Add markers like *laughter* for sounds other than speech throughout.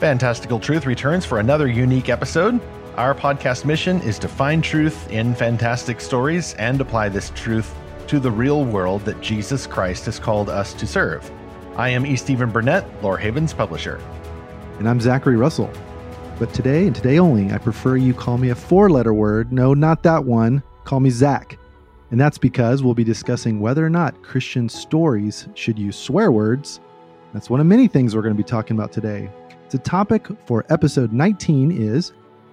Fantastical Truth returns for another unique episode. Our podcast mission is to find truth in fantastic stories and apply this truth to the real world that Jesus Christ has called us to serve. I am E. Stephen Burnett, Lorehaven's publisher. And I'm Zachary Russell. But today and today only, I prefer you call me a four letter word. No, not that one. Call me Zach. And that's because we'll be discussing whether or not Christian stories should use swear words. That's one of many things we're going to be talking about today. The topic for episode 19 is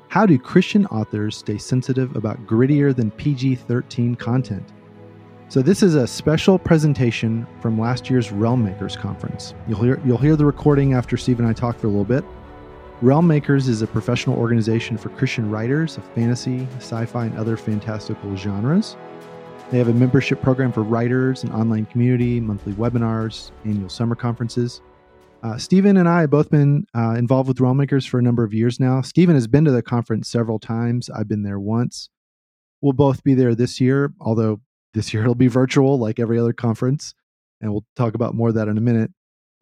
How do Christian authors stay sensitive about grittier than PG 13 content? So, this is a special presentation from last year's Realm Makers conference. You'll hear, you'll hear the recording after Steve and I talk for a little bit. Realm Makers is a professional organization for Christian writers of fantasy, sci fi, and other fantastical genres. They have a membership program for writers, an online community, monthly webinars, annual summer conferences. Uh, Stephen and I have both been uh, involved with Realm Makers for a number of years now. Stephen has been to the conference several times. I've been there once. We'll both be there this year, although this year *laughs* it'll be virtual like every other conference. And we'll talk about more of that in a minute.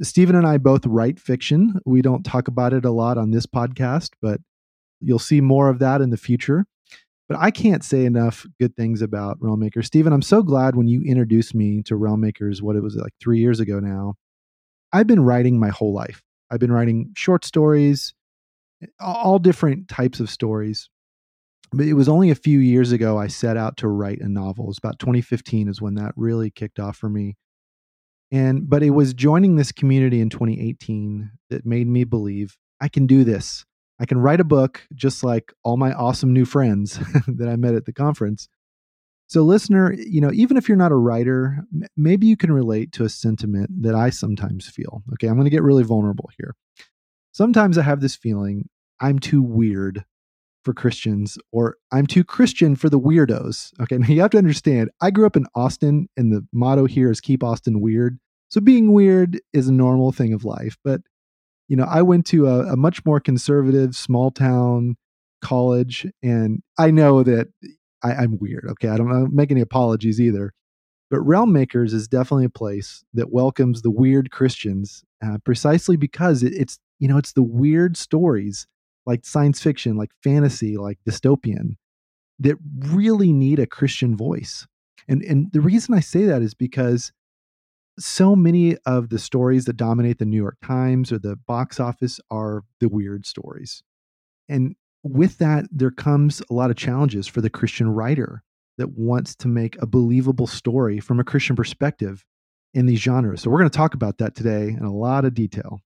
Stephen and I both write fiction. We don't talk about it a lot on this podcast, but you'll see more of that in the future. But I can't say enough good things about Realm Makers. Stephen, I'm so glad when you introduced me to Realm Makers, what it was like three years ago now I've been writing my whole life. I've been writing short stories, all different types of stories. But it was only a few years ago I set out to write a novel. It was about 2015 is when that really kicked off for me. And but it was joining this community in 2018 that made me believe I can do this. I can write a book just like all my awesome new friends *laughs* that I met at the conference. So, listener, you know, even if you're not a writer, maybe you can relate to a sentiment that I sometimes feel. Okay, I'm going to get really vulnerable here. Sometimes I have this feeling I'm too weird for Christians or I'm too Christian for the weirdos. Okay, *laughs* now you have to understand, I grew up in Austin and the motto here is keep Austin weird. So, being weird is a normal thing of life. But, you know, I went to a, a much more conservative small town college and I know that I, am weird. Okay. I don't, I don't make any apologies either. But Realm Makers is definitely a place that welcomes the weird Christians uh, precisely because it, it's, you know, it's the weird stories like science fiction, like fantasy, like dystopian that really need a Christian voice. And, and the reason I say that is because so many of the stories that dominate the New York Times or the box office are the weird stories. And with that, there comes a lot of challenges for the Christian writer that wants to make a believable story from a Christian perspective in these genres. So we're going to talk about that today in a lot of detail.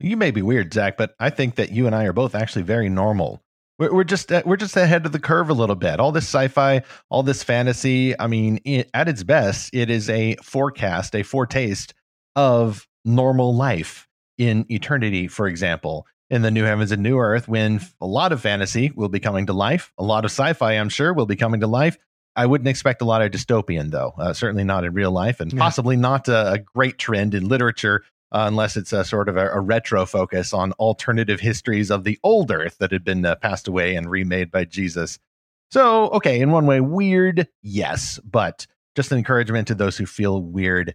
You may be weird, Zach, but I think that you and I are both actually very normal. We're, we're just uh, we're just ahead of the curve a little bit. All this sci-fi, all this fantasy. I mean, it, at its best, it is a forecast, a foretaste of normal life in eternity. For example, in the new heavens and new earth when a lot of fantasy will be coming to life. A lot of sci fi, I'm sure, will be coming to life. I wouldn't expect a lot of dystopian, though. Uh, certainly not in real life, and yeah. possibly not a, a, great trend in literature uh, unless it's a sort of a, a, retro focus on alternative histories of the old Earth that had been uh, passed away and remade by Jesus. So, okay, in one way, weird, yes, but just an encouragement to those who feel weird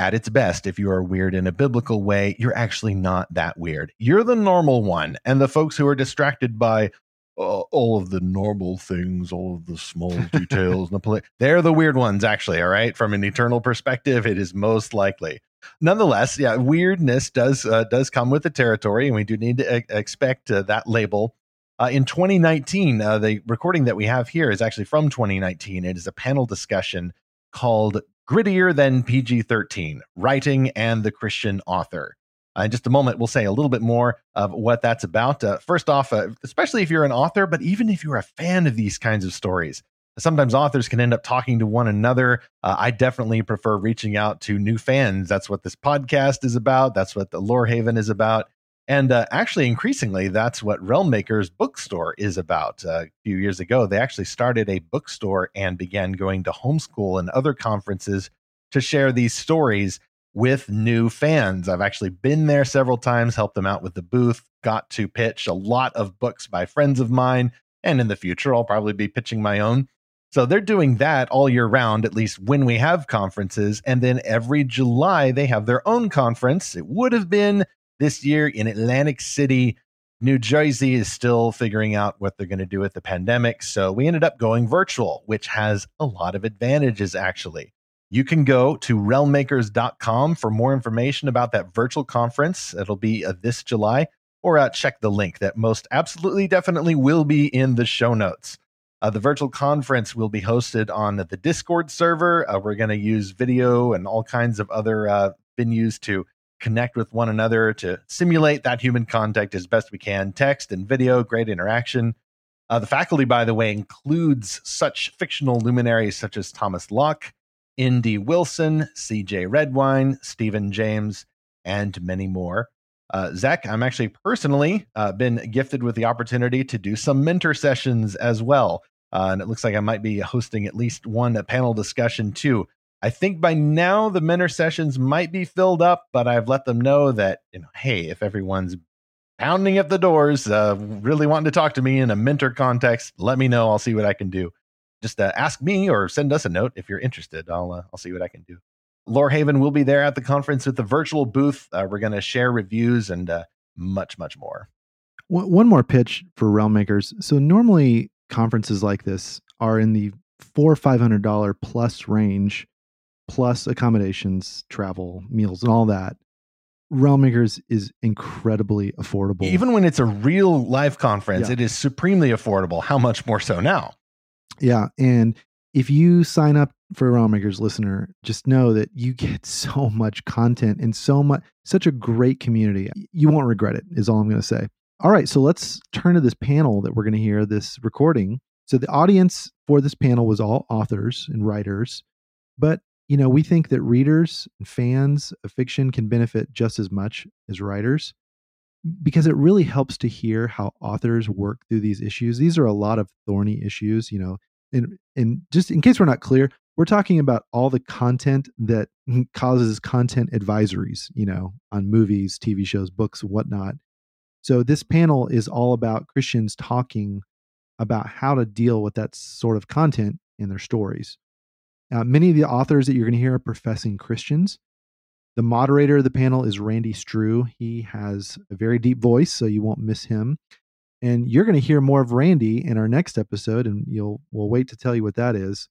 at its best, if you are weird in a biblical way, you're actually not that weird. You're the normal one. And the folks who are distracted by uh, all of the normal things, all of the small *laughs* details, they're the weird ones, actually. All right. From an eternal perspective, it is most likely. Nonetheless, yeah, weirdness does uh, does come with the territory, and we do need to expect uh, that label. Uh, in 2019, uh, the recording that we have here is actually from 2019. It is a panel discussion called grittier than PG 13, writing and the Christian author. Uh, in just a moment, we'll say a little bit more of what that's about. Uh, first off, uh, especially if you're an author, but even if you're a fan of these kinds of stories, sometimes authors can end up talking to one another. Uh, I definitely prefer reaching out to new fans. That's what this podcast is about. That's what the Lorehaven is about. And uh, actually, increasingly, that's what Realm Makers Bookstore is about. Uh, a few years ago, they actually started a bookstore and began going to homeschool and other conferences to share these stories with new fans. I've actually been there several times, helped them out with the booth, got to pitch a lot of books by friends of mine. And in the future, I'll probably be pitching my own. So they're doing that all year round, at least when we have conferences. And then every July, they have their own conference. It would have been this year in Atlantic City. New Jersey is still figuring out what they're going to do with the pandemic. So we ended up going virtual, which has a lot of advantages, actually. You can go to realmmakers.com for more information about that virtual conference. It'll be uh, this July, or uh, check the link that most absolutely definitely will be in the show notes. Uh, the virtual conference will be hosted on the Discord server. Uh, we're going to use video and all kinds of other uh, venues to connect with one another to simulate that human contact as best we can. Text and video, great interaction. Uh, the faculty, by the way, includes such fictional luminaries such as Thomas Locke, Indy Wilson, C.J. Redwine, Stephen James, and many more. Uh, Zach, I'm actually personally uh, been gifted with the opportunity to do some mentor sessions as well. Uh, and it looks like I might be hosting at least one panel discussion too. I think by now the mentor sessions might be filled up, but I've let them know that, you know, hey, if everyone's pounding at the doors, uh, really wanting to talk to me in a mentor context, let me know. I'll see what I can do. Just uh, ask me or send us a note if you're interested. I'll uh, I'll see what I can do. Lorehaven will be there at the conference with the virtual booth. Uh, we're going to share reviews and uh, much much more. One more pitch for realm makers. So normally conferences like this are in the four five hundred dollar plus range plus accommodations, travel, meals, and all that. Realm Makers is incredibly affordable. Even when it's a real live conference, yeah. it is supremely affordable. How much more so now? Yeah. And if you sign up for Realm Makers listener, just know that you get *laughs* so much content and so much, such a great community. You won't regret it, is all I'm going to say. All right. So let's turn to this panel that we're going to hear this recording. So the audience for this panel was all authors and writers, but you know, we think that readers and fans of fiction can benefit just as much as writers because it really helps to hear how authors work through these issues. These are a lot of thorny issues, you know, and and just in case we're not clear, we're talking about all the content that *laughs* causes content advisories, you know, on movies, TV shows, books, whatnot. So this panel is all about Christians talking about how to deal with that sort of content in their stories. Uh, many of the authors that you're going to hear are professing Christians. The moderator of the panel is Randy Streu. He has a very deep voice, so you won't miss him. And you're going to hear more of Randy in our next episode, and you'll we'll wait to tell you what that is.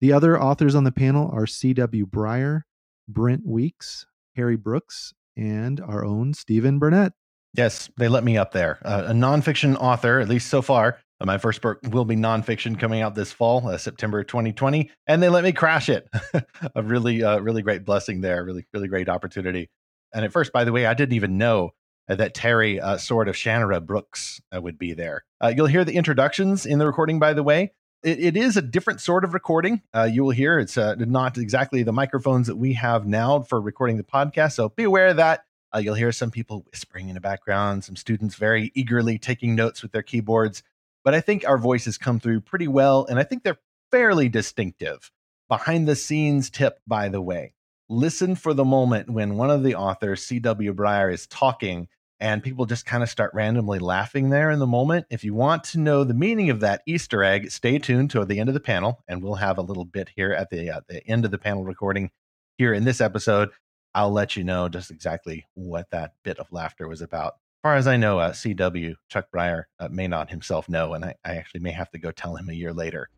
The other authors on the panel are C.W. Briar, Brent Weeks, Terry Brooks, and our own Stephen Burnett. Yes, they let me up there. Uh, a nonfiction author, at least so far, my first book will be nonfiction coming out this fall, uh, September 2020, and they let me crash it. *laughs* a really, uh, really great blessing there. Really, really great opportunity. And at first, by the way, I didn't even know uh, that Terry, uh, Sword of Shannara Brooks, uh, would be there. you'll hear the introductions in the recording, by the way. it, it is a different sort of recording. you will hear it's not exactly the microphones that we have now for recording the podcast. So be aware of that. you'll hear some people whispering in the background, some students very eagerly taking notes with their keyboards but I think our voices come through pretty well, and I think they're fairly distinctive. Behind the scenes tip, by the way listen for the moment when one of the authors, C.W. Briar, is talking and people just kind of start randomly laughing there in the moment. If you want to know the meaning of that Easter egg, stay tuned to the end of the panel, and we'll have a little bit here at the, uh, the end of the panel recording here in this episode. I'll let you know just exactly what that bit of laughter was about far as I know, uh, CW Chuck Briar uh, may not himself know, and I, I actually may have to go tell him a year later.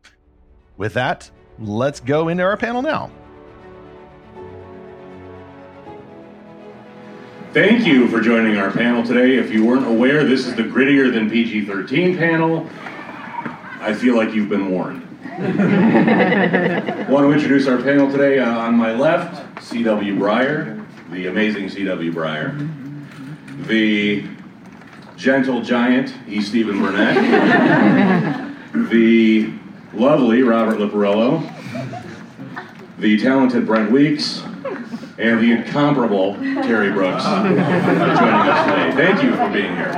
With that, let's go into our panel now. Thank you for joining our panel today. If you weren't aware, this is the grittier than PG 13 panel. I feel like you've been warned. *laughs* Want to introduce our panel today. Uh, on my left, C.W. Briar, the amazing C.W. Briar. The gentle giant, E. Stephen Burnett, *laughs* the lovely Robert Liparulo, the talented Brent Weeks, and the incomparable Terry Brooks *laughs* joining us today. Thank you for being here.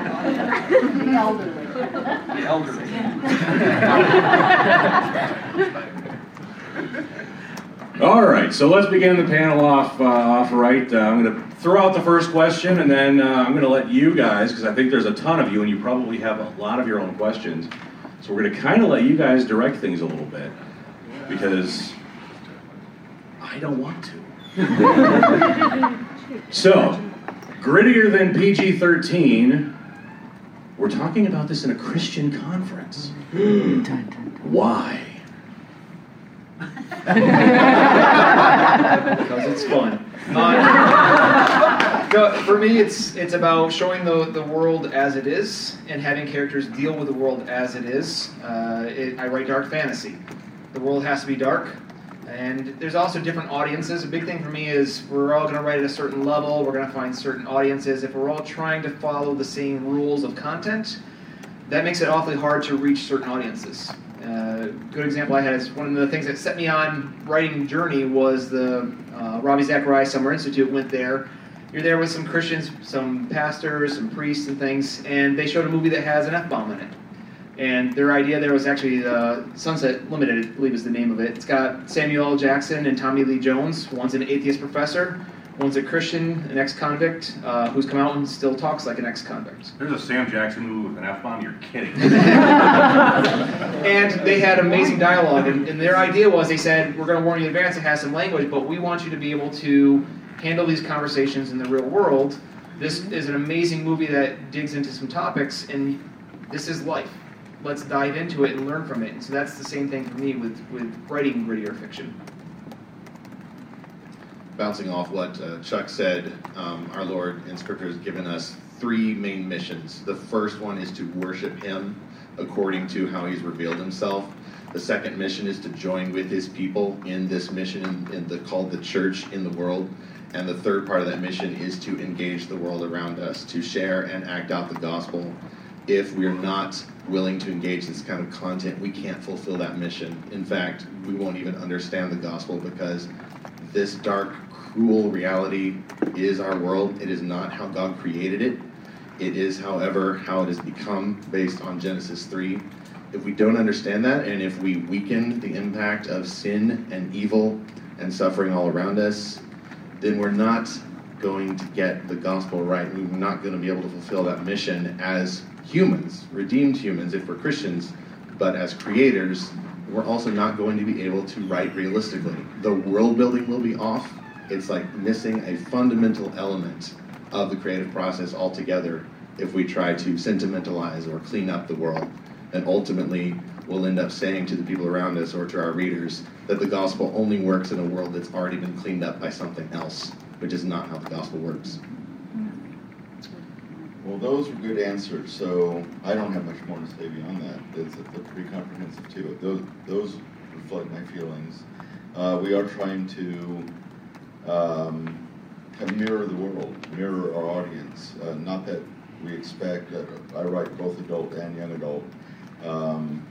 The elderly. The elderly. All right, so let's begin the panel off uh, off right. Uh, I'm going to throw out the first question, and then uh, I'm going to let you guys, because I think there's a ton of you, and you probably have a lot of your own questions. So we're going to kind of let you guys direct things a little bit, because I don't want to. *laughs* so, Grittier than PG 13. We're talking about this in a Christian conference. Why? *laughs* because it's fun. Uh, *laughs* go- for me, it's it's about showing the, the world as it is and having characters deal with the world as it is. Uh, it, I write dark fantasy. The world has to be dark, and there's also different audiences. A big thing for me is we're all going to write at a certain level. We're going to find certain audiences. If we're all trying to follow the same rules of content, that makes it awfully hard to reach certain audiences. Uh, good example I had is one of the things that set me on writing journey was the uh, Ravi Zacharias Summer Institute went there. You're there with some Christians, some pastors, some priests, and things, and they showed a movie that has an F bomb in it. And their idea there was actually uh, Sunset Limited, I believe is the name of it. It's got Samuel L. Jackson and Tommy Lee Jones. One's an atheist professor, one's a Christian, an ex-convict uh, who's come out and still talks like an ex-convict. There's a Sam Jackson movie with an F bomb? You're kidding. *laughs* *laughs* and they had amazing dialogue. And, and their idea was they said, We're going to warn you in advance, it has some language, but we want you to be able to handle these conversations in the real world. This is an amazing movie that digs into some topics, and this is life. Let's dive into it and learn from it. And so that's the same thing for me with, with writing grittier fiction. Bouncing off what uh, Chuck said, um, our Lord in Scripture has given us three main missions. The first one is to worship Him according to how He's revealed Himself. The second mission is to join with His people in this mission in, in the called the church in the world. And the third part of that mission is to engage the world around us, to share and act out the gospel. If we're not willing to engage this kind of content, we can't fulfill that mission. In fact, we won't even understand the gospel because this dark, cruel reality is our world. It is not how God created it. It is, however, how it has become based on Genesis 3. If we don't understand that, and if we weaken the impact of sin and evil and suffering all around us, then we're not going to get the gospel right. We're not going to be able to fulfill that mission as humans, redeemed humans, if we're Christians, but as creators, we're also not going to be able to write realistically. The world building will be off. It's like missing a fundamental element of the creative process altogether if we try to sentimentalize or clean up the world. And ultimately, we'll end up saying to the people around us or to our readers that the gospel only works in a world that's already been cleaned up by something else, which is not how the gospel works. Well, those were good answers, so I don't have much more to say beyond that. It's, it's pretty comprehensive too. Those, those reflect my feelings. Uh, we are trying to um, kind of mirror the world, mirror our audience. Uh, not that we expect, uh, I write both adult and young adult. Um,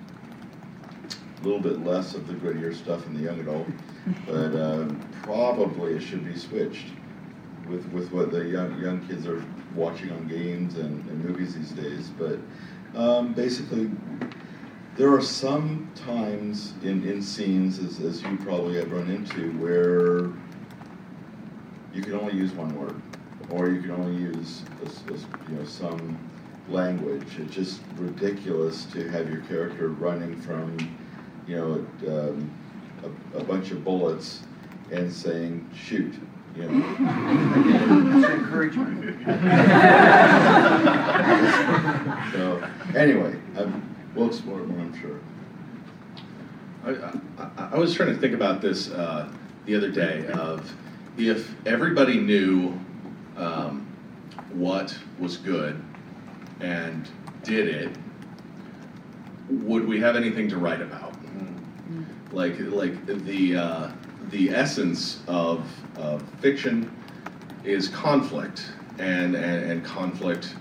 a little bit less of the grittier stuff in the young adult, *laughs* but uh, probably it should be switched with, with what the young, young kids are watching on games and, and movies these days. But um, basically, there are some times in, in scenes, as, as you probably have run into, where you can only use one word, or you can only use a, a, you know some language. It's just ridiculous to have your character running from you know um, a, a bunch of bullets and saying shoot. You know. It's encouragement. so anyway, um, we'll explore it more, I'm sure. I, I, I was trying to think about this uh, the other day of if everybody knew um, what was good and did it, would we have anything to write about? Like like the uh, the essence of, of fiction is conflict, and and, and conflict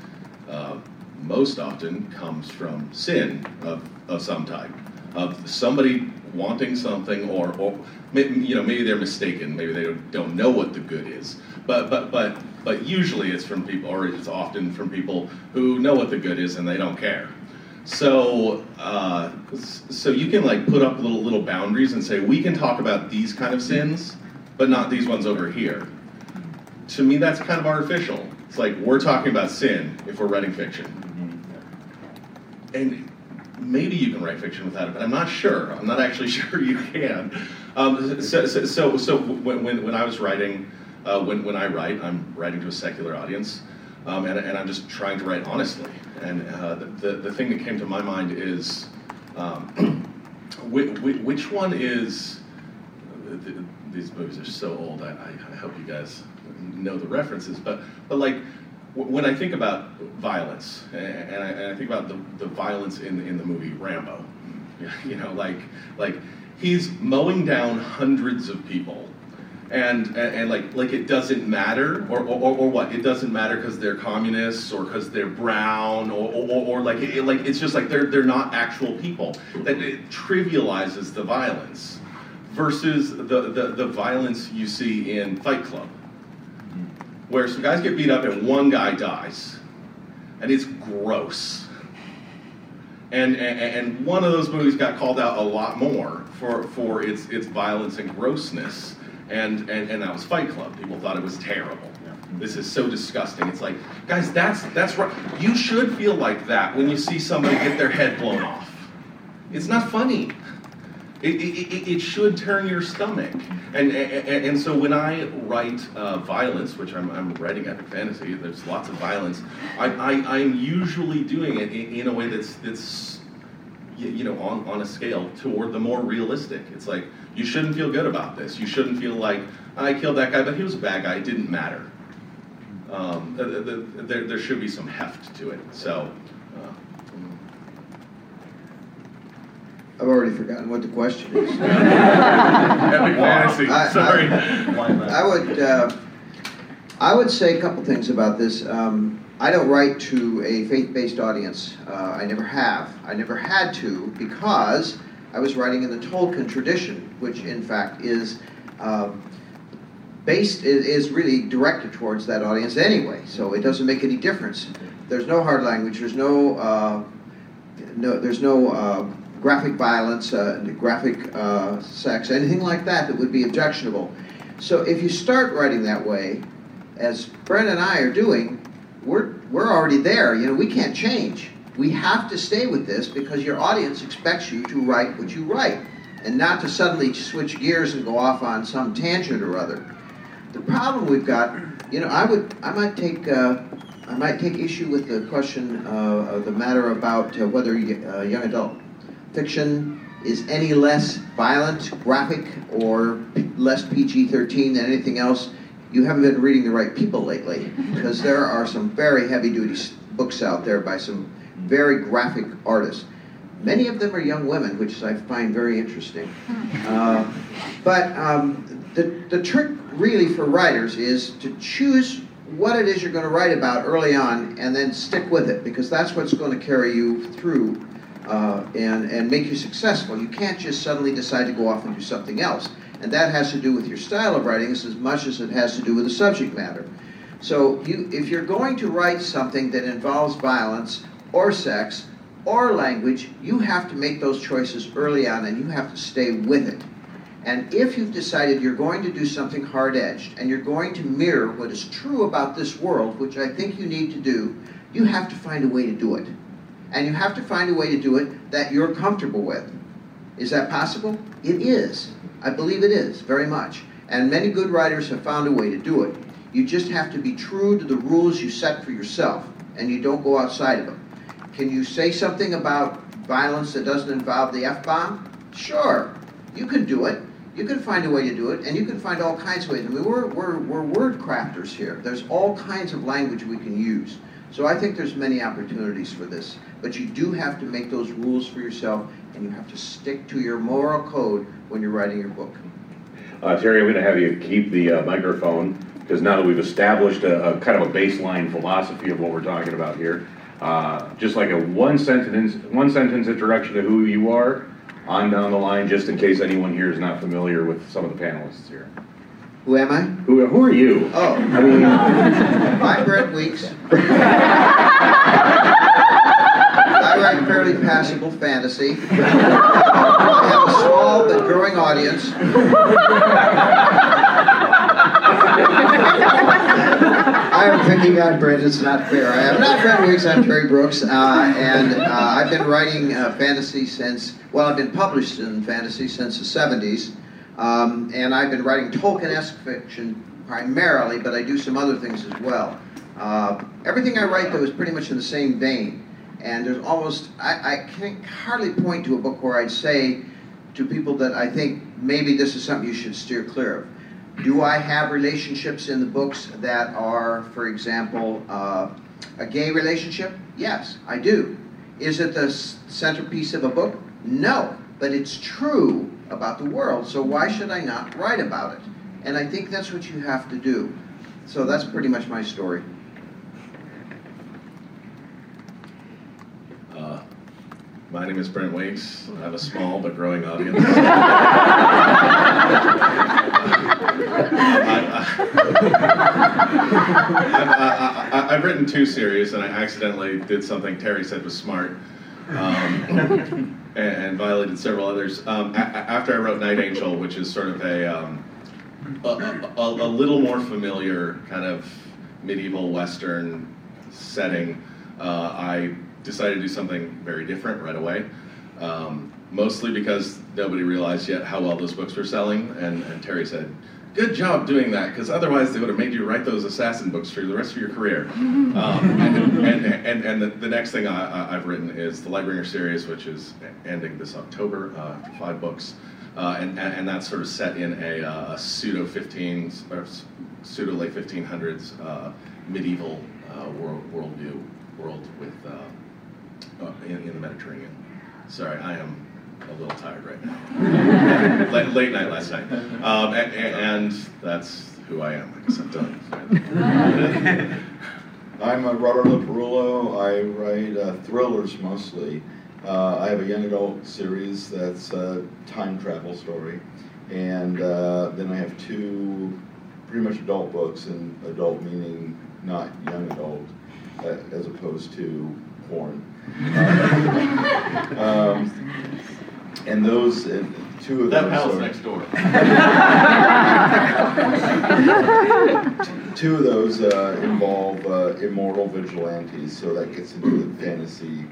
uh, most often comes from sin of, of some type, of somebody wanting something, or, or you know maybe they're mistaken, maybe they don't, know what the good is, but but but but usually it's from people, or it's often from people who know what the good is and they don't care. So, uh, so you can like put up little little boundaries and say we can talk about these kind of sins, but not these ones over here. To me, that's kind of artificial. It's like we're talking about sin if we're writing fiction, and maybe you can write fiction without it, but I'm not sure. I'm not actually *laughs* sure you can. Um, so, so, so, so when, when I was writing uh, when, when I write, I'm writing to a secular audience, um, and, and I'm just trying to write honestly. And uh, the, the, the thing that came to my mind is um, *clears throat* which, which one is. These movies are so old, I, I hope you guys know the references, but, but like, when I think about violence, and I, and I think about the, the violence in, in the movie Rambo, *laughs* you know, like, like he's mowing down hundreds of people and, and, and, like like it doesn't matter or, or, or what it doesn't matter because they're communists or because they're brown or, or, or like it, like it's just like they're they're not actual people that it trivializes the violence versus the, the, the violence you see in Fight Club where some guys get beat up and one guy dies and it's gross and, and, and one of those movies got called out a lot more for, for its, its violence and grossness and, and, and that was Fight Club. People thought it was terrible. This is so disgusting. It's like, guys, that's that's right. You should feel like that when you see somebody get their head blown off. It's not funny. It, it, it, should turn your stomach. And, and, and so when I write uh, violence, which I'm, I'm writing epic fantasy, there's lots of violence, I, I, I'm usually doing it in, in a way that's, that's you know, on, on a scale toward the more realistic. It's like, you shouldn't feel good about this. You shouldn't feel like, I killed that guy, but he was a bad guy. It didn't matter. Um, the, the, the, there, there should be some heft to it. So, uh, I've already forgotten what the question is. *laughs* Epic fantasy. I, Sorry. I, I would, uh, I would say a couple things about this. Um, I don't write to a faith-based audience. Uh, I never have. I never had to because I was writing in the Tolkien tradition, which in fact is um, based is really directed towards that audience anyway. So it doesn't make any difference. There's no hard language. There's no uh, no. There's no uh, graphic violence, uh, graphic uh, sex, anything like that that would be objectionable. So if you start writing that way, as Brent and I are doing, we're we're already there. You know, we can't change. We have to stay with this because your audience expects you to write what you write and not to suddenly switch gears and go off on some tangent or other. The problem we've got, you know, I would, I might take, uh, I might take issue with the question, uh, of the matter about uh, whether uh, young adult fiction is any less violent, graphic, or less PG-13 than anything else. You haven't been reading the right people lately, because there are some very heavy-duty books out there by some very graphic artists. Many of them are young women, which I find very interesting. Uh, but um, the, the trick really for writers is to choose what it is you're going to write about early on and then stick with it because that's what's going to carry you through uh, and, and make you successful. You can't just suddenly decide to go off and do something else. And that has to do with your style of writing as much as it has to do with the subject matter. So you, if you're going to write something that involves violence or sex or language, you have to make those choices early on and you have to stay with it. And if you've decided you're going to do something hard edged and you're going to mirror what is true about this world, which I think you need to do, you have to find a way to do it. And you have to find a way to do it that you're comfortable with. Is that possible? It is. I believe it is, very much. And many good writers have found a way to do it. You just have to be true to the rules you set for yourself, and you don't go outside of them. Can you say something about violence that doesn't involve the F bomb? Sure. You can do it. You can find a way to do it, and you can find all kinds of ways. I mean, we're, we're, we're word crafters here. There's all kinds of language we can use. So I think there's many opportunities for this. But you do have to make those rules for yourself, and you have to stick to your moral code when you're writing your book. Uh, Terry, I'm going to have you keep the uh, microphone because now that we've established a, a, kind of a baseline philosophy of what we're talking about here, uh, just like a one sentence one sentence introduction to who you are on down the line, just in case anyone here is not familiar with some of the panelists here. Who am I? Who, who are you? Oh, I mean, I'm Brent Weeks. *laughs* I write fairly passable fantasy. I have a small but growing audience. I'm picking on Brent. It's not fair. I am not Brent Weeks. I'm Terry Brooks, uh, and uh, I've been writing uh, fantasy since. Well, I've been published in fantasy since the '70s, um, and I've been writing Tolkien-esque fiction primarily, but I do some other things as well. Uh, everything I write, though, is pretty much in the same vein. And there's almost, I, I can hardly point to a book where I'd say to people that I think maybe this is something you should steer clear of. Do I have relationships in the books that are, for example, uh, a gay relationship? Yes, I do. Is it the centerpiece of a book? No, but it's true about the world, so why should I not write about it? And I think that's what you have to do. So that's pretty much my story. Uh, my name is Brent Weeks. I have a small but growing audience. *laughs* I, have written two series, and I accidentally did something Terry said was smart, um, and, violated several others. Um, after I wrote Night Angel, which is sort of a, um, a, a, a little more familiar kind of medieval Western setting, uh, I decided to do something very different right away. Um, mostly because nobody realized yet how well those books were selling, and, and Terry said, good job doing that because otherwise they would have made you write those assassin books for the rest of your career. *laughs* Um, and, and, and, and, the, the next thing I, have written is the Lightbringer series, which is ending this October, uh, five books. Uh, and, and that's sort of set in a, uh, pseudo 15s or pseudo late 1500s uh, medieval uh, world worldview world with uh, in, in the Mediterranean. Sorry, I am a little tired right now. *laughs* late, late, night last night. Um, and, and, that's who I am. I guess I'm done. *laughs* I'm a Robert Liparulo. I write uh, thrillers mostly. Uh, I have a young adult series that's a time travel story. And uh, then I have two pretty much adult books, and adult meaning not young adult, uh, as opposed to porn. *laughs* um, and those uh, two of that those. That next door. *laughs* two of those uh, involve uh, immortal vigilantes, so that gets into the fantasy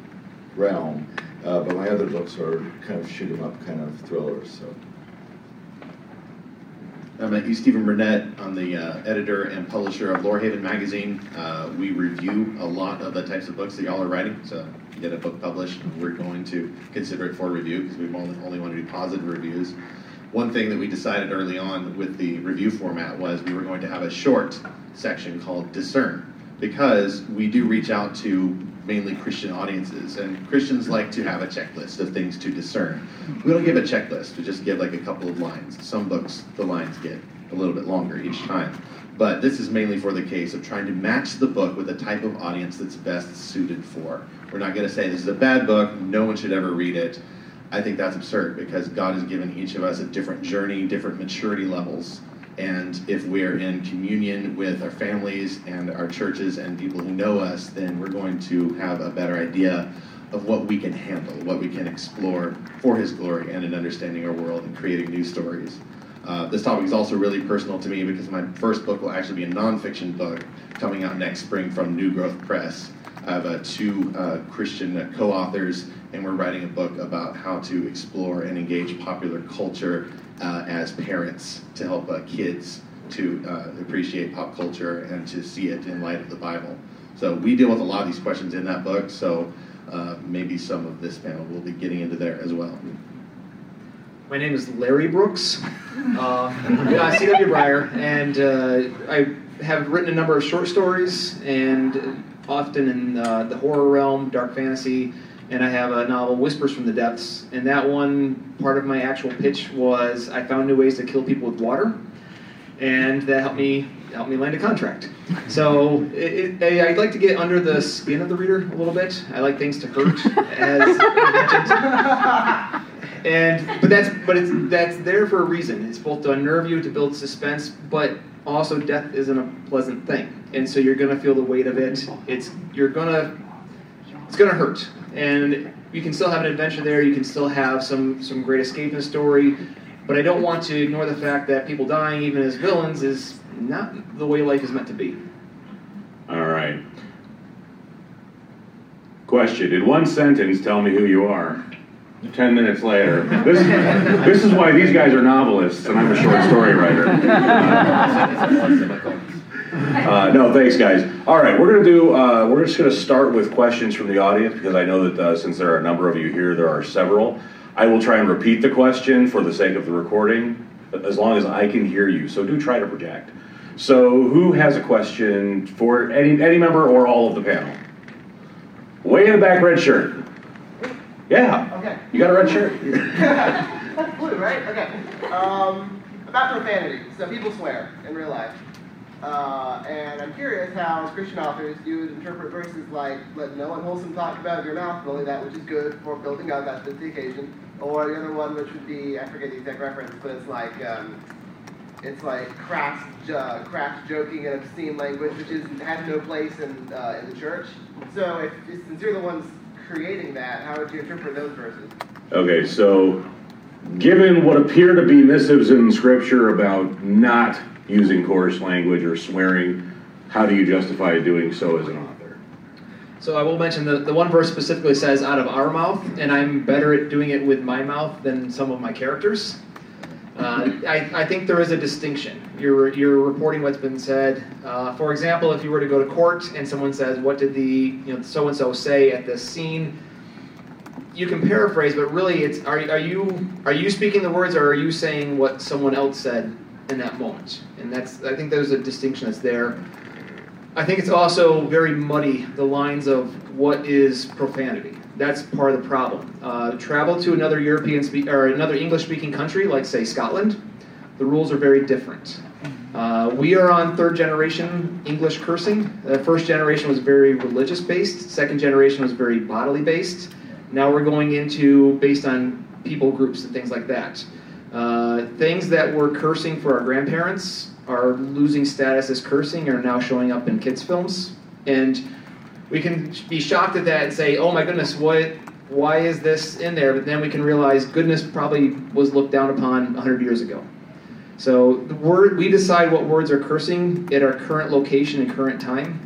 realm. Uh, but my other books are kind of shoot 'em up kind of thrillers. So. I'm uh, Stephen Burnett. I'm the uh, editor and publisher of Lorehaven Magazine. Uh, we review a lot of the types of books that y'all are writing. So you get a book published, we're going to consider it for review because we only, only want to do positive reviews. One thing that we decided early on with the review format was we were going to have a short section called Discern because we do reach out to mainly Christian audiences, and Christians like to have a checklist of things to discern. We don't give a checklist, we just give like a couple of lines. Some books, the lines get a little bit longer each time. But this is mainly for the case of trying to match the book with the type of audience that's best suited for. We're not going to say this is a bad book, no one should ever read it. I think that's absurd because God has given each of us a different journey, different maturity levels. And if we're in communion with our families and our churches and people who know us, then we're going to have a better idea of what we can handle, what we can explore for His glory and in understanding our world and creating new stories. Uh, this topic is also really personal to me because my first book will actually be a nonfiction book coming out next spring from New Growth Press. I have uh, two uh, Christian co authors, and we're writing a book about how to explore and engage popular culture uh, as parents to help uh, kids to uh, appreciate pop culture and to see it in light of the Bible. So we deal with a lot of these questions in that book, so maybe some of this panel will be getting into there as well. My name is Larry Brooks, uh, C.W. Briar, and uh, I have written a number of short stories, and often in uh, the horror realm, dark fantasy, and I have a novel, Whispers from the Depths. And that one, part of my actual pitch was I found new ways to kill people with water, and that helped me helped me land a contract. *laughs* So it, it, I'd like to get under the skin of the reader a little bit. I like things to hurt, *laughs* as and but that's but it's that's there for a reason. It's both to unnerve you, to build suspense, but also death isn't a pleasant thing, and so you're gonna feel the weight of it. It's you're gonna it's gonna hurt, and you can still have an adventure there. You can still have some some great escape in the story, but I don't want to ignore the fact that people dying, even as villains, is not the way life is meant to be. All right. Question: In one sentence, tell me who you are. 10 minutes later. This, this is why these guys are novelists and I'm a short story writer. Uh, *laughs* *laughs* no, thanks, guys. All right, we're gonna do. Uh, we're just gonna start with questions from the audience because I know that uh, since there are a number of you here, there are several. I will try and repeat the question for the sake of the recording, as long as I can hear you. So do try to project. So, who has a question for any any member or all of the panel? Way in the back, red shirt. Yeah. Okay. You got a red shirt. *laughs* That's blue, right? Okay. Um, about profanity. So people swear in real life. Uh, and I'm curious how, Christian authors, you would interpret verses like, let no unwholesome talk come out of your mouth, but only that which is good for building up fits the occasion. Or the other one, which would be, I forget the exact reference, but it's like, um, it's like crass, crass joking and obscene language, which is has no place in uh, in the church. So, if since you're the ones creating that, how would you interpret those verses? Okay, so given what appear to be missives in Scripture about not using coarse language or swearing, how do you justify doing so as an author? So I will mention the, the one verse specifically says out of our mouth, and I'm better at doing it with my mouth than some of my characters. Uh, I, I think there is a distinction. You're, you're reporting what's been said. Uh, for example, if you were to go to court and someone says, "What did the you know so and so say at this scene?" You can paraphrase, but really, it's are, are you are you speaking the words, or are you saying what someone else said in that moment? And that's I think there's a distinction that's there. I think it's also very muddy the lines of what is profanity. That's part of the problem. Uh, travel to another European spe- or another English-speaking country, like say Scotland, the rules are very different. Uh, we are on third generation English cursing. The first generation was very religious based. Second generation was very bodily based. Now we're going into based on people groups and things like that. Uh, things that were cursing for our grandparents are losing status as cursing are now showing up in kids' films. And we can be shocked at that and say, "Oh my goodness, what? Why is this in there?" But then we can realize goodness probably was looked down upon 100 years ago. So the word we decide what words are cursing at our current location and current time,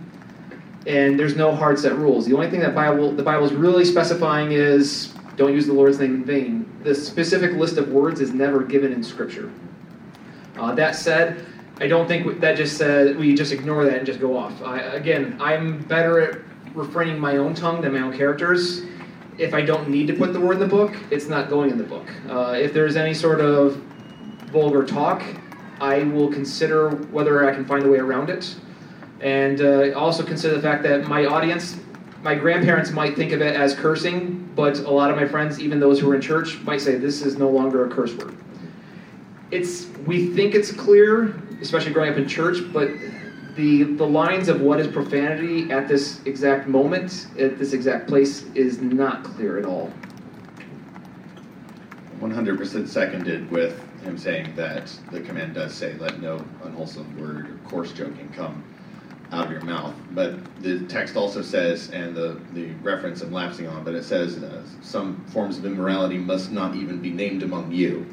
and there's no hard set rules. The only thing that Bible the Bible is really specifying is don't use the Lord's name in vain. The specific list of words is never given in Scripture. Uh, that said, I don't think that just says we just ignore that and just go off. I, again, I'm better at refraining my own tongue than my own characters. If I don't need to put the word in the book, it's not going in the book. Uh, if there's any sort of vulgar talk, I will consider whether I can find a way around it. And uh, also consider the fact that my audience, my grandparents might think of it as cursing, but a lot of my friends, even those who are in church, might say this is no longer a curse word. It's we think it's clear, especially growing up in church, but the the lines of what is profanity at this exact moment, at this exact place, is not clear at all. 100% seconded with him saying that the command does say, let no unwholesome word or coarse joking come out of your mouth. But the text also says, and the, the reference I'm lapsing on, but it says uh, some forms of immorality must not even be named among you.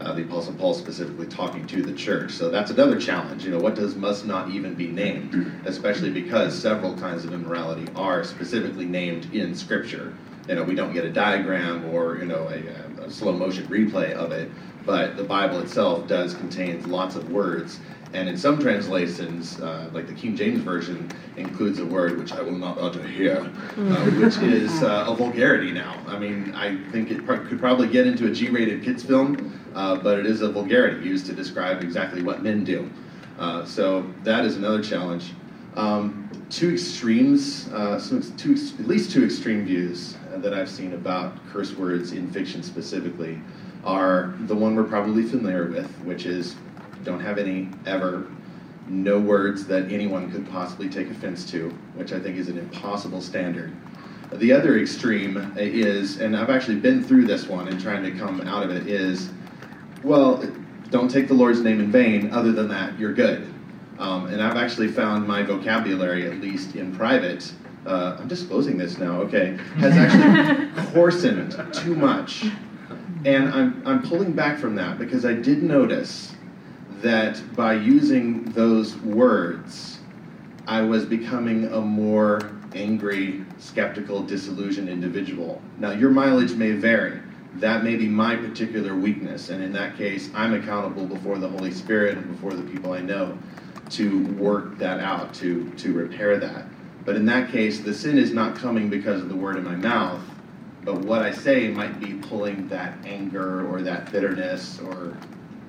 Uh, the Apostle Paul specifically talking to the church. So that's another challenge. You know, what does must not even be named? Especially because several kinds of immorality are specifically named in Scripture. You know, we don't get a diagram or, you know, a, a slow motion replay of it, but the Bible itself does contain lots of words. And in some translations, uh, like the King James Version, includes a word which I will not utter here, uh, which is *laughs* uh, a vulgarity now. I mean, I think it could probably get into a G rated kids film, uh, but it is a vulgarity used to describe exactly what men do. Uh, so that is another challenge. Um, two extremes, uh, so two, at least two extreme views that I've seen about curse words in fiction specifically are the one we're probably familiar with, which is don't have any ever, no words that anyone could possibly take offense to, which I think is an impossible standard. The other extreme is, and I've actually been through this one and trying to come out of it, is, well, don't take the Lord's name in vain. Other than that, you're good. Um, and I've actually found my vocabulary, at least in private, uh, I'm disclosing this now, okay, has actually *laughs* coarsened too much. And I'm, I'm pulling back from that because I did notice that by using those words, I was becoming a more angry, skeptical, disillusioned individual. Now, your mileage may vary, that may be my particular weakness. And in that case, I'm accountable before the Holy Spirit and before the people I know to work that out, to, to repair that. But in that case, the sin is not coming because of the word in my mouth, but what I say might be pulling that anger or that bitterness or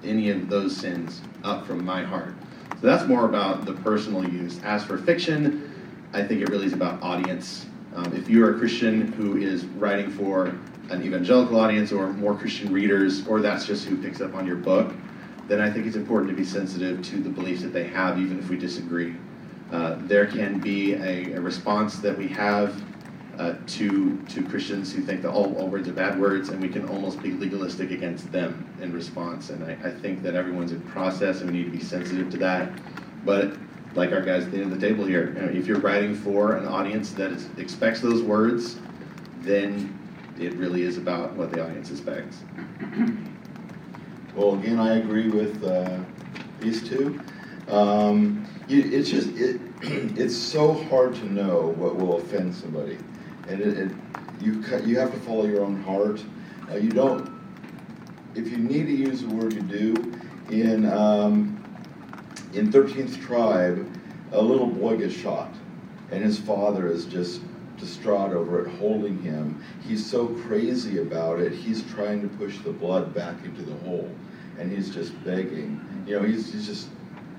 any of those sins up from my heart. So that's more about the personal use. As for fiction, I think it really is about audience. Um, if you're a Christian who is writing for an evangelical audience or more Christian readers, or that's just who picks up on your book, then I think it's important to be sensitive to the beliefs that they have, even if we disagree. Uh, there can be a, a, response that we have uh, to to Christians who think that all, all words are bad words, and we can almost be legalistic against them in response. And I, I think that everyone's in process, and we need to be sensitive to that. But like our guys at the end of the table here, you know, if you're writing for an audience that is, expects those words, then it really is about what the audience expects. Well, again, I agree with uh, these two. Um, it's just it, *clears throat* it's so hard to know what will offend somebody, and it, it you you have to follow your own heart. Uh, you don't. If you need to use the word, you do. In um, in 13th tribe, a little boy gets shot, and his father is just distraught over it, holding him. He's so crazy about it, he's trying to push the blood back into the hole, and he's just begging. You know, he's, he's just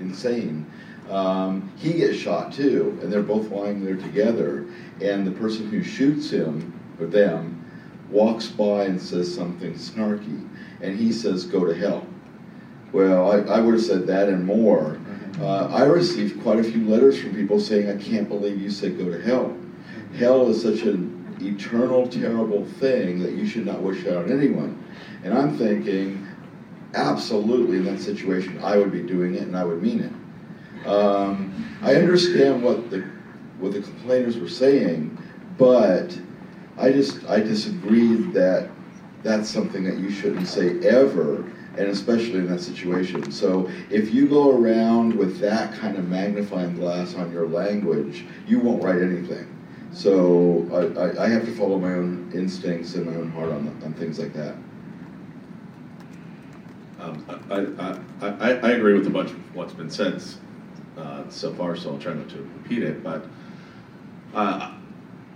insane. Um, he gets shot too, and they're both lying there together, and the person who shoots him, or them, walks by and says something snarky, and he says, Go to hell. Well, I, I would have said that and more. Mm-hmm. Uh, I received quite a few letters from people saying, I can't believe you said go to hell hell is such an eternal, terrible thing that you should not wish it on anyone. And I'm thinking, absolutely, in that situation, I would be doing it and I would mean it. Um, I understand what the what the complainers were saying, but I just I disagree that that's something that you shouldn't say ever, and especially in that situation. So if you go around with that kind of magnifying glass on your language, you won't write anything. So I, I, have to follow my own instincts and my own heart on, on things like that. Um, I, I, I, I, agree with a bunch of what's been said uh, so far, so I'll try not to repeat it. But uh,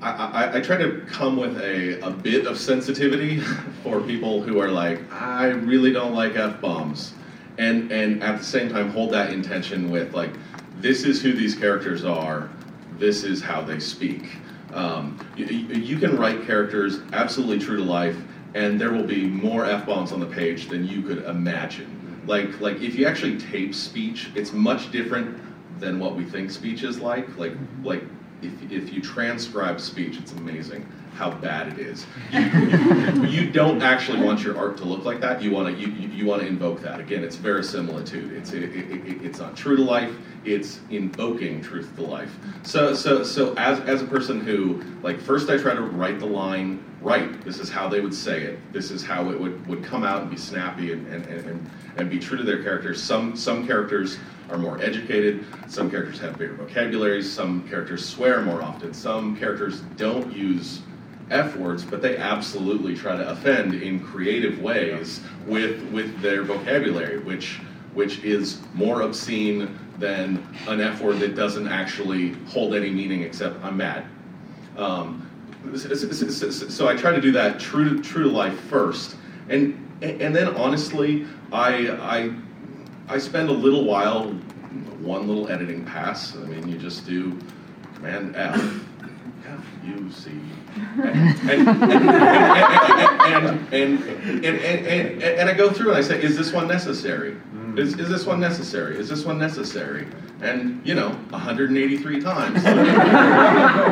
I, I, I, try to come with a, a bit of sensitivity *laughs* for people who are like, I really don't like f bombs, and and at the same time hold that intention with like, this is who these characters are, this is how they speak. Um, you, you, can write characters absolutely true to life, and there will be more f bombs on the page than you could imagine. Like like if you actually tape speech, it's much different than what we think speech is like. Like mm-hmm. like if if you transcribe speech, it's amazing how bad it is. *laughs* You, you, don't actually want your art to look like that. You want to you, you want to invoke that. Again, it's verisimilitude. It's it, it, it's not true to life. It's invoking truth to life. So so so as as a person who like first I try to write the line right. This is how they would say it. This is how it would, would come out and be snappy and, and, and, and be true to their characters. Some some characters are more educated. Some characters have bigger vocabularies. Some characters swear more often. Some characters don't use F words, but they absolutely try to offend in creative ways with with their vocabulary, which which is more obscene than an F word that doesn't actually hold any meaning except I'm mad. Um, so, I try to do that true to, true to life first, and and then honestly, I I I spend a little while, one little editing pass. I mean, you just do Command F you see. And, and, and, and, I go through and I say, is this one necessary? Is, is this one necessary? Is this one necessary? And, you know, 183 times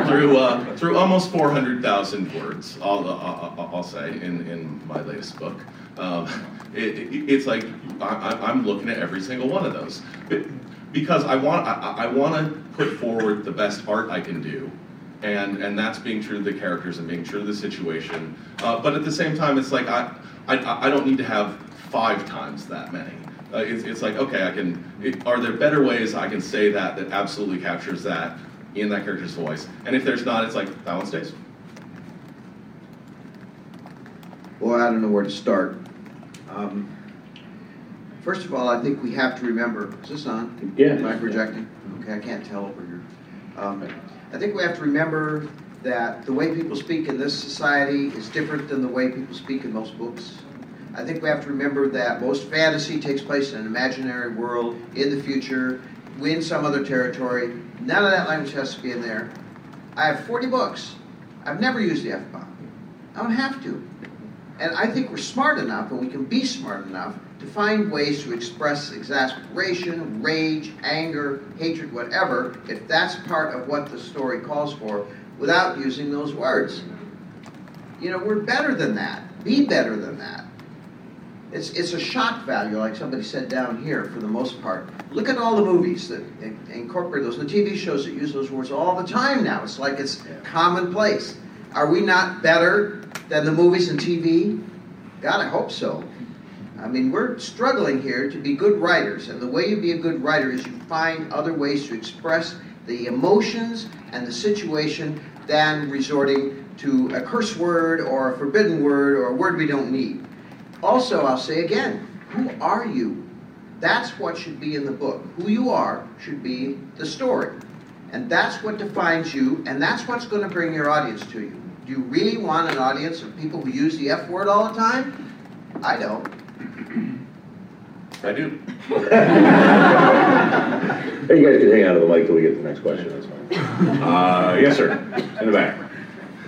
through, uh, through almost 400,000 words, I'll, I'll, I'll, say, in, in my latest book. Um, it, it, it's like I, I'm looking at every single one of those. because I want, I, I want to put forward the best art I can do and and that's being true to the characters and being true to the situation. Uh, but at the same time, it's like I, I I don't need to have five times that many. Uh, it's, it's like okay, I can. It, are there better ways I can say that that absolutely captures that in that character's voice? And if there's not, it's like that one stays. Boy, I don't know where to start. Um, first of all, I think we have to remember. Is this on? Yeah. Am I projecting? Okay, I can't tell over here. Um, I think we have to remember that the way people speak in this society is different than the way people speak in most books. I think we have to remember that most fantasy takes place in an imaginary world in the future, in some other territory. None of that language has to be in there. I have 40 books. I've never used the F bomb. I don't have to. And I think we're smart enough, and we can be smart enough, to find ways to express exasperation, rage, anger, hatred, whatever, if that's part of what the story calls for, without using those words. You know, we're better than that. Be better than that. It's, it's a shock value, like somebody said down here, for the most part. Look at all the movies that incorporate those, the TV shows that use those words all the time now. It's like it's commonplace. Are we not better than the movies and TV? God, I hope so. I mean, we're struggling here to be good writers, and the way you be a good writer is you find other ways to express the emotions and the situation than resorting to a curse word or a forbidden word or a word we don't need. Also, I'll say again, who are you? That's what should be in the book. Who you are should be the story. And that's what defines you, and that's what's going to bring your audience to you. Do you really want an audience of people who use the F word all the time? I don't. I do. *laughs* Hey, you guys can hang out of the mic till we get to the next question, that's fine. Uh, yes, sir, in the back.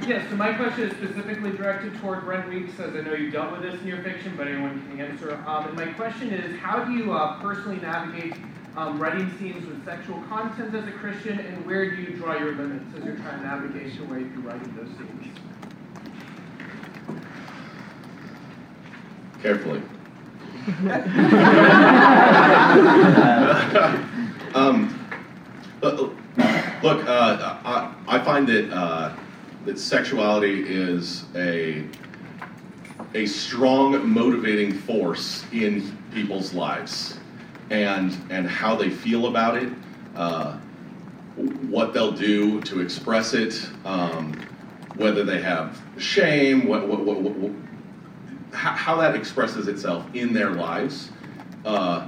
Yes, so my question is specifically directed toward Brent Weeks, as I know you've dealt with this in your fiction, but anyone can answer. Um, and my question is, how do you uh, personally navigate um, writing scenes with sexual content as a Christian, and where do you draw your limits as you're trying to navigate your way through writing those scenes? Carefully. *laughs* um, look, look uh, I, I find that uh, that sexuality is a a strong motivating force in people's lives, and and how they feel about it, uh, what they'll do to express it, um, whether they have shame, what, what, what, what how, how that expresses itself in their lives uh,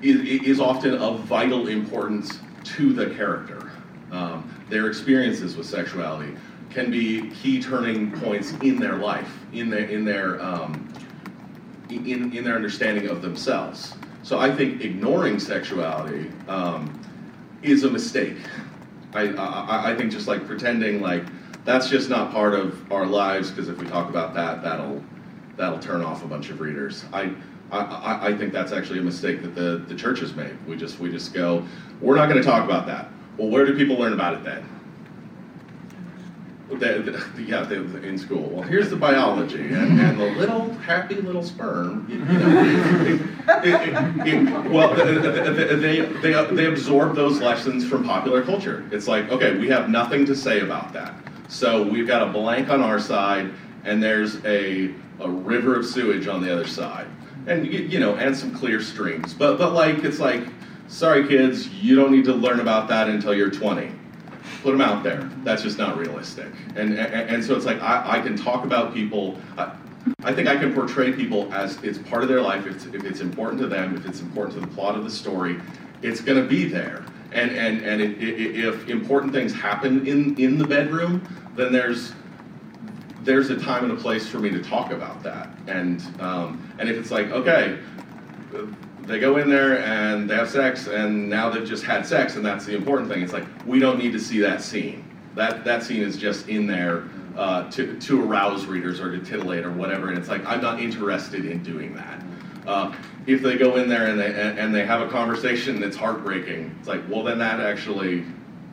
is, is often of vital importance to the character. Um, their experiences with sexuality can be key turning points in their life, in their in their um, in, in their understanding of themselves. So I think ignoring sexuality um, is a mistake. I, I, I think just like pretending like that's just not part of our lives because if we talk about that, that'll that'll turn off a bunch of readers. I, I, I think that's actually a mistake that the, the church has made. We just we just go, we're not going to talk about that. Well, where do people learn about it then? They, they, yeah, they, in school. Well, here's the biology, and, and the little happy little sperm. Well, they, they they absorb those lessons from popular culture. It's like, okay, we have nothing to say about that. So we've got a blank on our side, and there's a, a river of sewage on the other side, and you, you know, and some clear streams. But but like it's like, sorry kids, you don't need to learn about that until you're 20. Put them out there. That's just not realistic. And and, and so it's like I, I can talk about people. I, I think I can portray people as it's part of their life. If it's, if it's important to them, if it's important to the plot of the story, it's going to be there. And and and it, it, if important things happen in in the bedroom, then there's there's a time and a place for me to talk about that. And um, and if it's like okay, they go in there and they have sex, and now they've just had sex, and that's the important thing. It's like we don't need to see that scene. That that scene is just in there uh, to to arouse readers or to titillate or whatever. And it's like I'm not interested in doing that. Uh, if they go in there and they and, they have a conversation that's heartbreaking, it's like well then that actually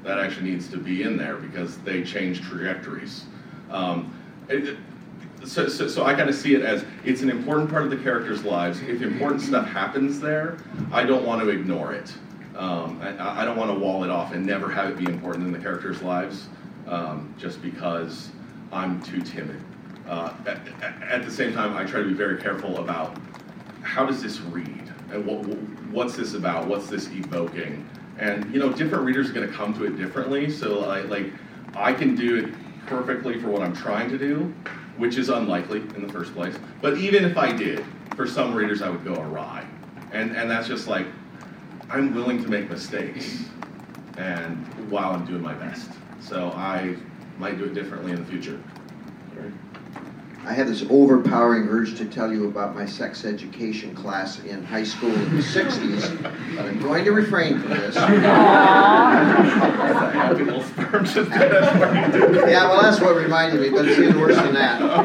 that actually needs to be in there because they change trajectories. Um, it, so, so, so, I kind of see it as it's an important part of the characters' lives. If important stuff happens there, I don't want to ignore it. Um, I, I, don't want to wall it off and never have it be important in the characters' lives um, just because I'm too timid. Uh, at, at, the same time, I try to be very careful about how does this read and what, what's this about? What's this evoking? And you know, different readers are going to come to it differently. So I, like, I can do it perfectly for what I'm trying to do, which is unlikely in the first place. But even if I did, for some readers I would go awry. And, and that's just like, I'm willing to make mistakes and while I'm doing my best. So I might do it differently in the future. I had this overpowering urge to tell you about my sex education class in high school in the 60s, but I'm going to refrain from this. happy little sperm just Yeah, well, that's what reminded me, but it's even worse than that. Uh,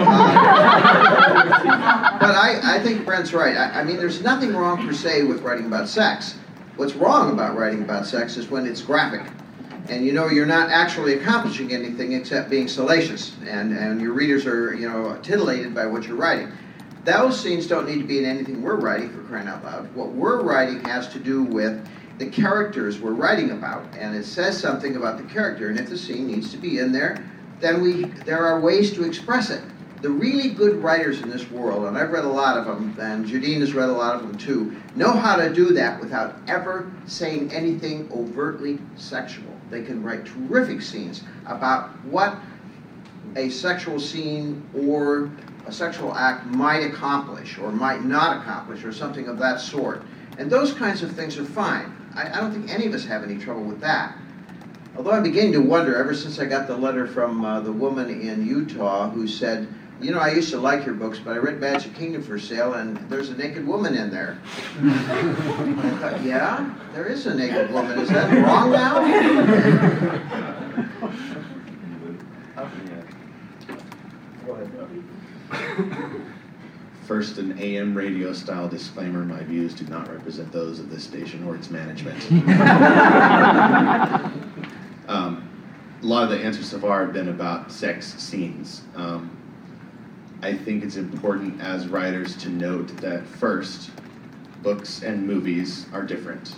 but I, I think Brent's right. I, I mean, there's nothing wrong per se with writing about sex. What's wrong about writing about sex is when it's graphic and you know you're not actually accomplishing anything except being salacious, and, and your readers are you know titillated by what you're writing. Those scenes don't need to be in anything we're writing for crying out loud. What we're writing has to do with the characters we're writing about, and it says something about the character. And if the scene needs to be in there, then we there are ways to express it. The really good writers in this world, and I've read a lot of them, and Judine has read a lot of them too, know how to do that without ever saying anything overtly sexual. They can write terrific scenes about what a sexual scene or a sexual act might accomplish or might not accomplish or something of that sort. And those kinds of things are fine. I, I don't think any of us have any trouble with that. Although I'm beginning to wonder, ever since I got the letter from uh, the woman in Utah who said, you know, I used to like your books, but I read Magic Kingdom for sale, and there's a naked woman in there. I thought, *laughs* yeah, there is a naked woman. Is that wrong now? *laughs* First, an AM radio style disclaimer my views do not represent those of this station or its management. *laughs* um, a lot of the answers so far have been about sex scenes. Um, I think it's important as writers to note that first, books and movies are different.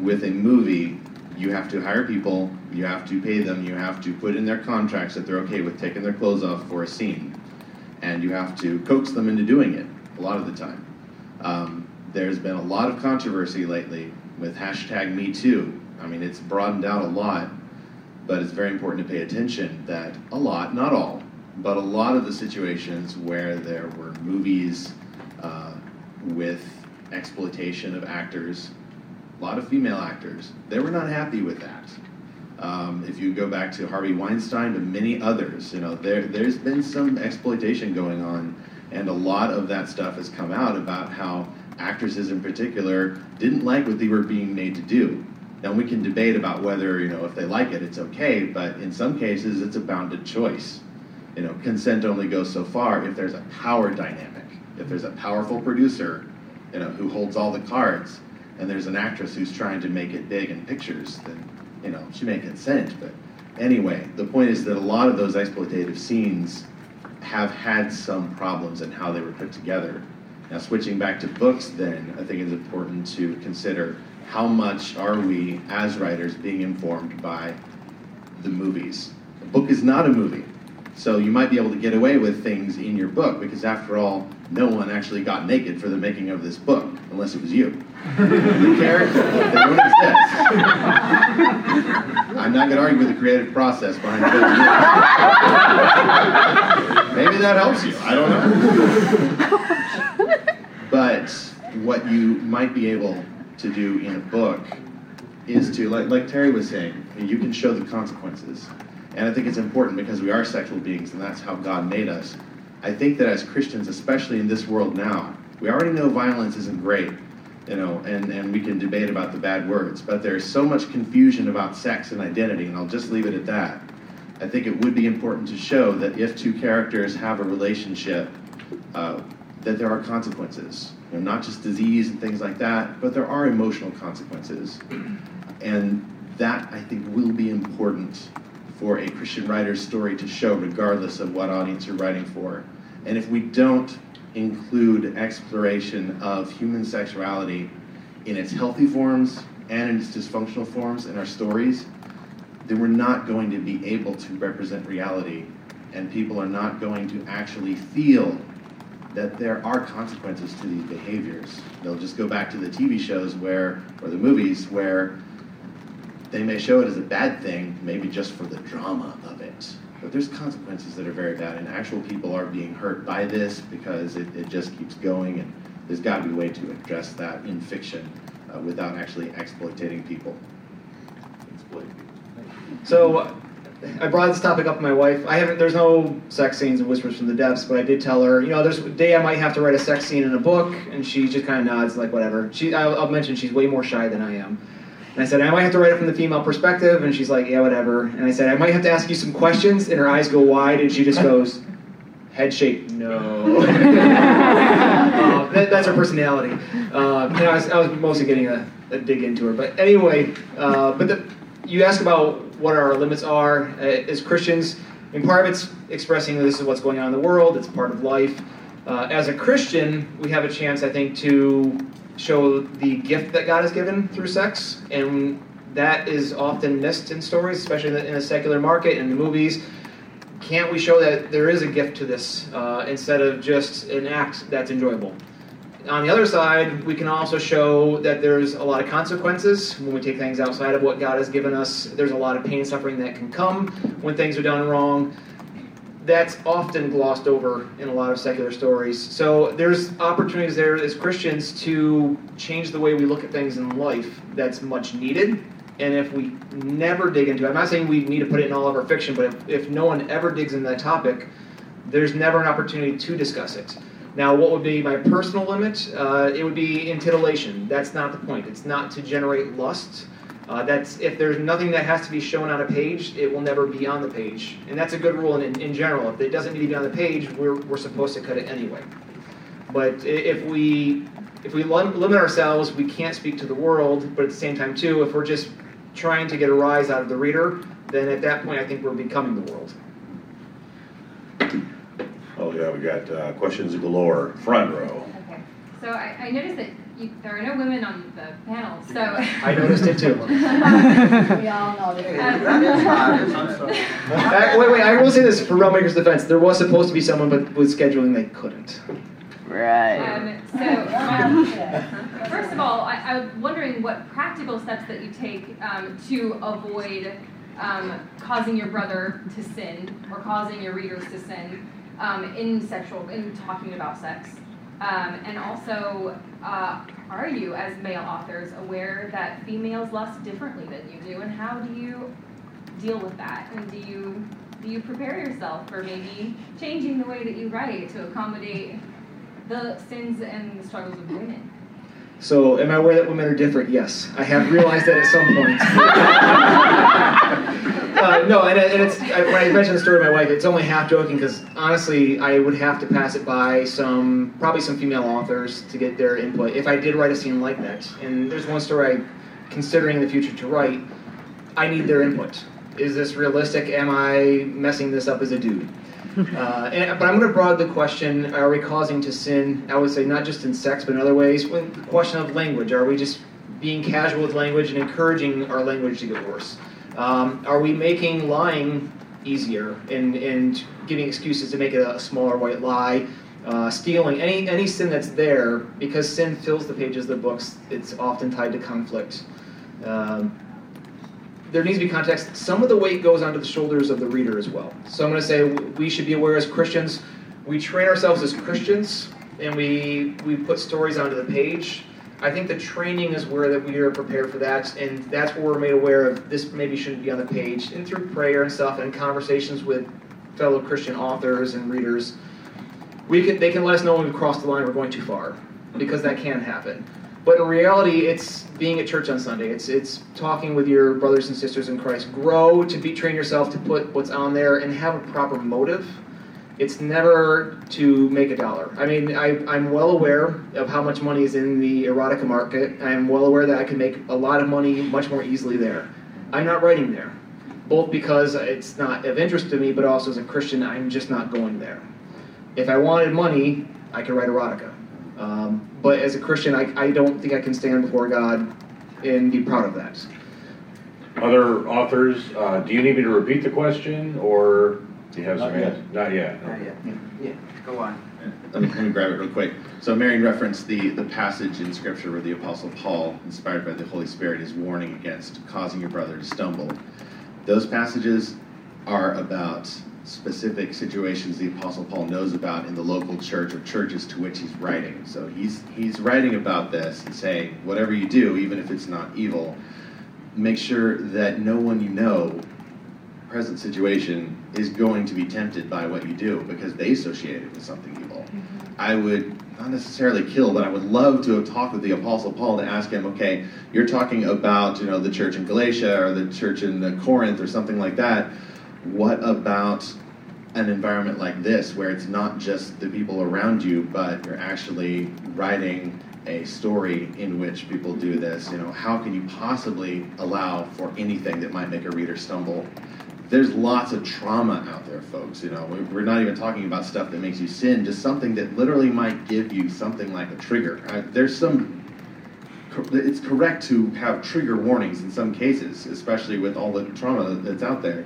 With a movie, you have to hire people, you have to pay them, you have to put in their contracts that they're okay with taking their clothes off for a scene, and you have to coax them into doing it a lot of the time. Um, there's been a lot of controversy lately with hashtag Me Too. I mean, it's broadened out a lot, but it's very important to pay attention that a lot, not all, but a lot of the situations where there were movies uh, with exploitation of actors, a lot of female actors, they were not happy with that. Um, if you go back to Harvey Weinstein and many others, you know, there, there's been some exploitation going on, and a lot of that stuff has come out about how actresses in particular didn't like what they were being made to do. Now we can debate about whether, you know, if they like it, it's okay, but in some cases it's a bounded choice you know, consent only goes so far if there's a power dynamic. If there's a powerful producer, you know, who holds all the cards, and there's an actress who's trying to make it big in pictures, then, you know, she may consent. But anyway, the point is that a lot of those exploitative scenes have had some problems in how they were put together. Now, switching back to books, then, I think it's important to consider how much are we, as writers, being informed by the movies. A book is not a movie. So you might be able to get away with things in your book because, after all, no one actually got naked for the making of this book, unless it was you. the characters, they don't exist. I'm not going to argue with the creative process behind it. Maybe that helps you. I don't know. but what you might be able to do in a book is to, like, like Terry was saying, you can show the consequences. And I think it's important because we are sexual beings and that's how God made us. I think that as Christians, especially in this world now, we already know violence isn't great, you know, and, and we can debate about the bad words, but there's so much confusion about sex and identity, and I'll just leave it at that. I think it would be important to show that if two characters have a relationship, uh, that there are consequences. You know, not just disease and things like that, but there are emotional consequences. And that, I think, will be important for a Christian writer's story to show, regardless of what audience you're writing for. And if we don't include exploration of human sexuality in its healthy forms and in its dysfunctional forms in our stories, then we're not going to be able to represent reality, and people are not going to actually feel that there are consequences to these behaviors. They'll just go back to the TV shows where, or the movies where they may show it as a bad thing, maybe just for the drama of it. but there's consequences that are very bad, and actual people are being hurt by this because it, it just keeps going, and there's got to be a way to address that in fiction uh, without actually exploiting people. So I brought this topic up with my wife. I haven't. There's no sex scenes and whispers from the depths, but I did tell her. You know, there's a day I might have to write a sex scene in a book, and she just kind of nods like whatever. She, I'll, I'll mention she's way more shy than I am. And I said, I might have to write it from the female perspective, and she's like, yeah, whatever. And I said, I might have to ask you some questions, and her eyes go wide, and she just goes, head shake, no. uh, *laughs* that, that's her personality. Uh, and I was, I was mostly getting a, a dig into her. But anyway, uh, but the, you ask about what our limits are uh, as Christians. And part of it's expressing this is what's going on in the world, it's part of life. Uh, as a Christian, we have a chance, I think, to show the gift that God has given through sex. And that is often missed in stories, especially in the, secular market and the movies can't we show that there is a gift to this uh, instead of just an act that's enjoyable? On the other side, we can also show that there's a lot of consequences when we take things outside of what God has given us. There's a lot of pain and suffering that can come when things are done wrong. That's often glossed over in a lot of secular stories. So there's opportunities there as Christians to change the way we look at things in life that's much needed and if we never dig into it, I'm not saying we need to put it in all of our fiction, but if, if no one ever digs into that topic, there's never an opportunity to discuss it. Now, what would be my personal limit? Uh, it would be in titillation. That's not the point. It's not to generate lust. Uh, that's if there's nothing that has to be shown on a page, it will never be on the page, and that's a good rule in, in general. If it doesn't need to be on the page, we're, we're supposed to cut it anyway. But if we if we limit ourselves, we can't speak to the world. But at the same time, too, if we're just trying to get a rise out of the reader, then at that point I think we're becoming the world. Oh yeah, we got uh, questions galore. Front row. Okay. So I, I noticed that you, there are no women on the panel. So I noticed it too. *laughs* we all know *laughs* uh, wait, wait. I will say this for Realm Makers' defense: there was supposed to be someone, but with scheduling they couldn't. Right. Um, so, *laughs* um, first of all, I, I, was wondering what practical steps that you take um, to avoid um, causing your brother to sin or causing your readers to sin um, in sexual, in talking about sex. Um, and also, uh, are you, as male authors, aware that females lust differently than you do, and how do you deal with that? And do you do you prepare yourself for maybe changing the way that you write to accommodate the sins and the struggles of women. So, am I aware that women are different? Yes, I have realized that at some point. *laughs* uh, no, and, and it's I, when I mentioned the story of my wife, it's only half joking because honestly, I would have to pass it by some probably some female authors to get their input if I did write a scene like that. And there's one story I'm considering in the future to write. I need their input. Is this realistic? Am I messing this up as a dude? *laughs* Uh, and, but I'm going to broaden the question: Are we causing to sin? I would say not just in sex, but in other ways. When the question of language: Are we just being casual with language and encouraging our language to get worse? Um, are we making lying easier and, and giving excuses to make it a smaller white lie? Uh, stealing any any sin that's there because sin fills the pages of the books. It's often tied to conflict. Um, there needs to be context. Some of the weight goes onto the shoulders of the reader as well. So I'm going to say we should be aware as Christians, we train ourselves as Christians, and we we put stories onto the page. I think the training is where that we are prepared for that, and that's where we're made aware of this maybe shouldn't be on the page, and through prayer and stuff, and conversations with fellow Christian authors and readers, we can they can let us know when we cross the line, we're going too far, because that can happen. But in reality, it's being at church on Sunday. It's it's talking with your brothers and sisters in Christ. Grow to be train yourself to put what's on there and have a proper motive. It's never to make a dollar. I mean, I, I'm well aware of how much money is in the erotica market. I'm well aware that I can make a lot of money much more easily there. I'm not writing there, both because it's not of interest to me, but also as a Christian, I'm just not going there. If I wanted money, I could write erotica. Um, but as a Christian, I, I don't think I can stand before God and be proud of that. Other authors, uh, do you need me to repeat the question, or do you have Not some? yet. Not yet. Not yet. Yeah, go on. Let me, let me grab it real quick. So Marion referenced the, the passage in Scripture where the Apostle Paul, inspired by the Holy Spirit, is warning against causing your brother to stumble. Those passages are about specific situations the Apostle Paul knows about in the local church or churches to which he's writing. So he's he's writing about this and saying, whatever you do, even if it's not evil, make sure that no one you know, present situation, is going to be tempted by what you do because they associate it with something evil. Mm-hmm. I would not necessarily kill, but I would love to have talked with the Apostle Paul to ask him, okay, you're talking about you know the church in Galatia or the church in Corinth or something like that. What about an environment like this where it's not just the people around you, but you're actually writing a story in which people do this? You know, how can you possibly allow for anything that might make a reader stumble? There's lots of trauma out there, folks. You know, we're not even talking about stuff that makes you sin, just something that literally might give you something like a trigger. there's some. It's correct to have trigger warnings in some cases, especially with all the trauma that's out there.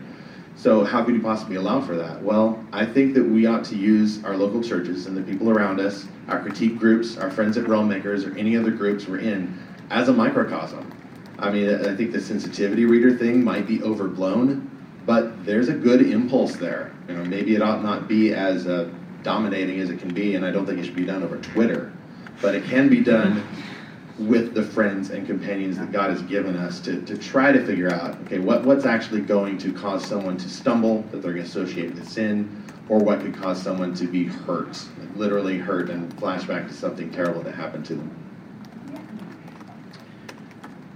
So, how could you possibly allow for that? Well, I think that we ought to use our local churches and the people around us, our critique groups, our friends at Realm Makers, or any other groups we're in, as a microcosm. I mean, I think the sensitivity reader thing might be overblown, but there's a good impulse there. You know, maybe it ought not be as uh, dominating as it can be, and I don't think it should be done over Twitter, but it can be done with the friends and companions that God has given us to, to try to figure out, okay, what, what's actually going to cause someone to stumble, that they're going to associate with sin, or what could cause someone to be hurt, like literally hurt, and flashback to something terrible that happened to them.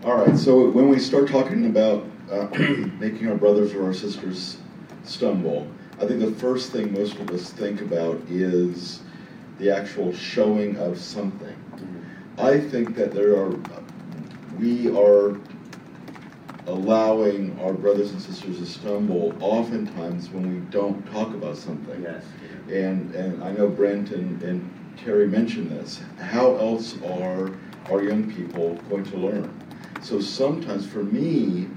All right, so when we start talking about uh, *clears throat* making our brothers or our sisters stumble, I think the first thing most of us think about is the actual showing of something. Mm-hmm. I think that there are, we are allowing our brothers and sisters to stumble oftentimes when we don't talk about something. Yes. And, and I know Brent and, and Terry mentioned this. How else are our young people going to learn? So sometimes for me,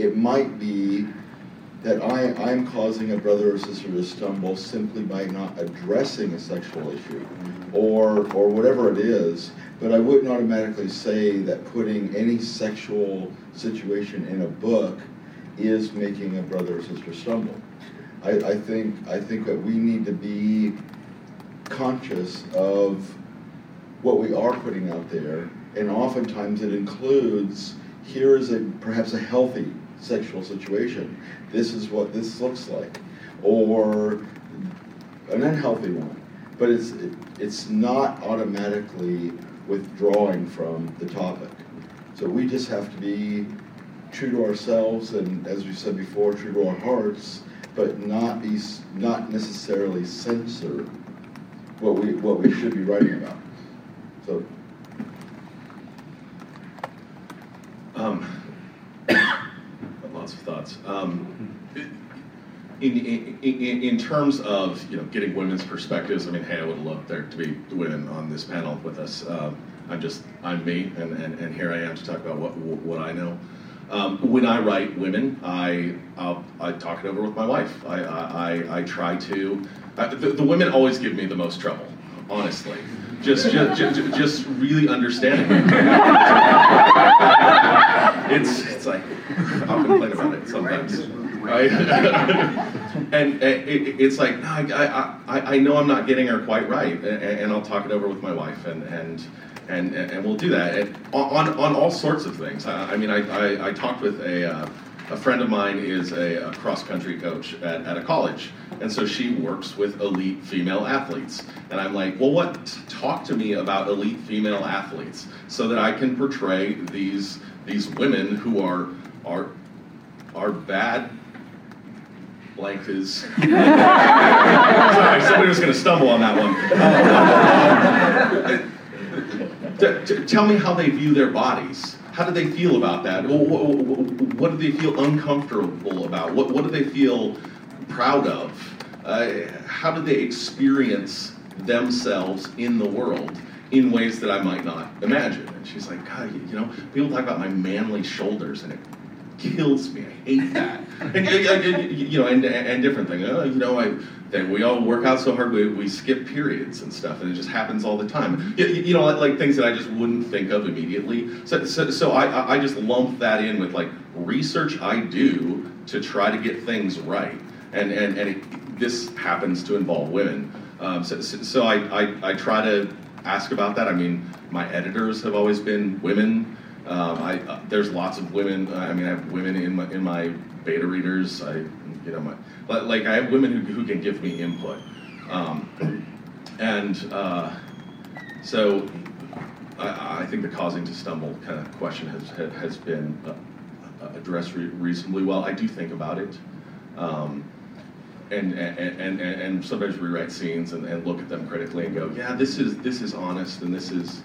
it might be that I, I'm causing a brother or sister to stumble simply by not addressing a sexual issue mm-hmm. or, or whatever it is, but I wouldn't automatically say that putting any sexual situation in a book is making a brother or sister stumble. I, I, think, I think that we need to be conscious of what we are putting out there, and oftentimes it includes here is a perhaps a healthy sexual situation. This is what this looks like, or an unhealthy one. But it's it, it's not automatically withdrawing from the topic. So we just have to be true to ourselves, and as we said before, true to our hearts, but not be not necessarily censor what we what we should be writing about. So. Um, thoughts. Um, in, in, in, terms of you know getting women's perspectives, I mean, hey, I would love there to be women on this panel with us. Um, I'm just I'm me, and, and, and here I am to talk about what what I know. Um, when I write women, I I'll, i talk it over with my wife. I I, I try to. Uh, the, the women always give me the most trouble, honestly just, just, just, just really understanding. *laughs* it's, it's like, I'll complain about it sometimes. Right? *laughs* and, it, it's like, no, I, I, I know I'm not getting her quite right, and, and I'll talk it over with my wife, and, and, and, and we'll do that and on, on all sorts of things. I, I mean, I, I, I talked with a, uh, a friend of mine is a, a cross country coach at, at a college, and so she works with elite female athletes. And I'm like, well, what? Talk to me about elite female athletes so that I can portray these these women who are are are bad blank is. *laughs* *laughs* Sorry, somebody was going to stumble on that one. t- t- tell me how they view their bodies. How do they feel about that? What do they feel uncomfortable about? What, what do they feel proud of? Uh, how do they experience themselves in the world in ways that I might not imagine? And she's like, God, you, you know, people talk about my manly shoulders, and it kills me. I hate that. *laughs* and, you know, and, and different things. Uh, you know, I we all work out so hard we, we skip periods and stuff, and it just happens all the time. You, you know, like, like, things that I just wouldn't think of immediately. So, so, so I, I just lump that in with like research I do to try to get things right, and and and it this happens to involve women. Um, so, so, so I, I, I, try to ask about that. I mean, my editors have always been women. Um, I, uh, there's lots of women. I mean, I have women in my, in my beta readers. I, you know, my, like I have women who, who can give me input. Um, and uh, so I, I, think the causing to stumble kind of question has, has been uh, addressed re- reasonably well. I do think about it. Um, and, and, and, and sometimes rewrite scenes and, and look at them critically and go, yeah, this is this is honest and this is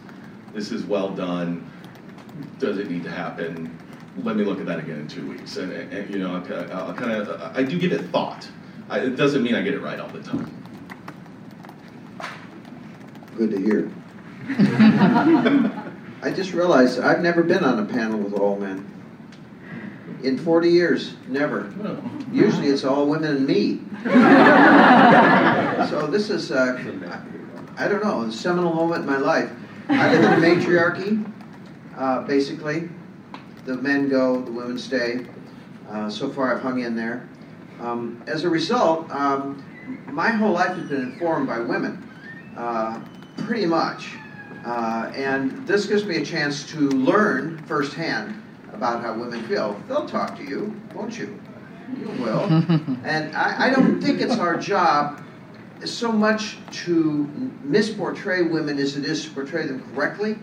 this is well done. Does it need to happen? Let me look at that again in two weeks. And, and you know, I'll, I'll kind of I do give it thought. I, it doesn't mean I get it right all the time. Good to hear. *laughs* I just realized I've never been on a panel with all men. In 40 years, never. Usually it's all women and me. *laughs* so this is, uh, I don't know, a seminal moment in my life. I live in a matriarchy, uh, basically. The men go, the women stay. Uh, so far I've hung in there. Um, as a result, um, my whole life has been informed by women, uh, pretty much. Uh, and this gives me a chance to learn firsthand about how women feel. They'll talk to you, won't you? You will. *laughs* and I, I don't think it's our job so much to misportray women as it is to portray them correctly.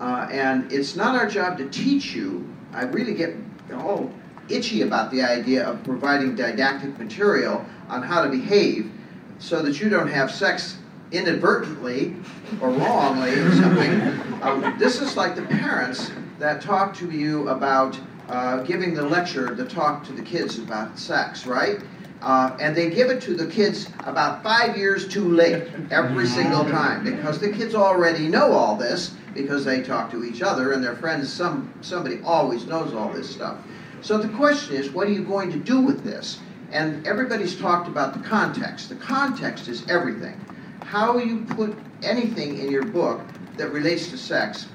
Uh, and it's not our job to teach you. I really get all itchy about the idea of providing didactic material on how to behave so that you don't have sex inadvertently or wrongly or something. Um, *laughs* this is like the parents that talk to you about uh, giving the lecture, the talk to the kids about sex, right? Uh, and they give it to the kids about five years too late every single time because the kids already know all this because they talk to each other and their friends. Some somebody always knows all this stuff. So the question is, what are you going to do with this? And everybody's talked about the context. The context is everything. How you put anything in your book that relates to sex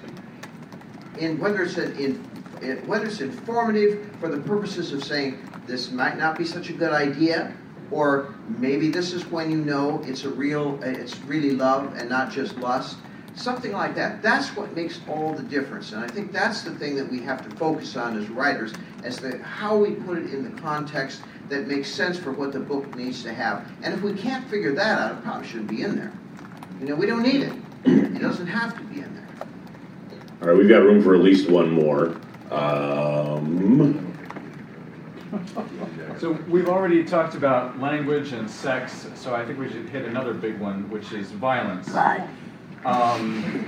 in whether it's in, in whether it's informative for the purposes of saying this might not be such a good idea, or maybe this is when you know it's a real, uh, it's really love and not just lust. Something like that. That's what makes all the difference. And I think that's the thing that we have to focus on as writers, as to how we put it in the context that makes sense for what the book needs to have. And if we can't figure that out, it probably shouldn't be in there. You know, we don't need it. It doesn't have to be in there. All right, we've got room for at least one more. Um, so we've already talked about language and sex, so I think we should hit another big one, which is violence. Um,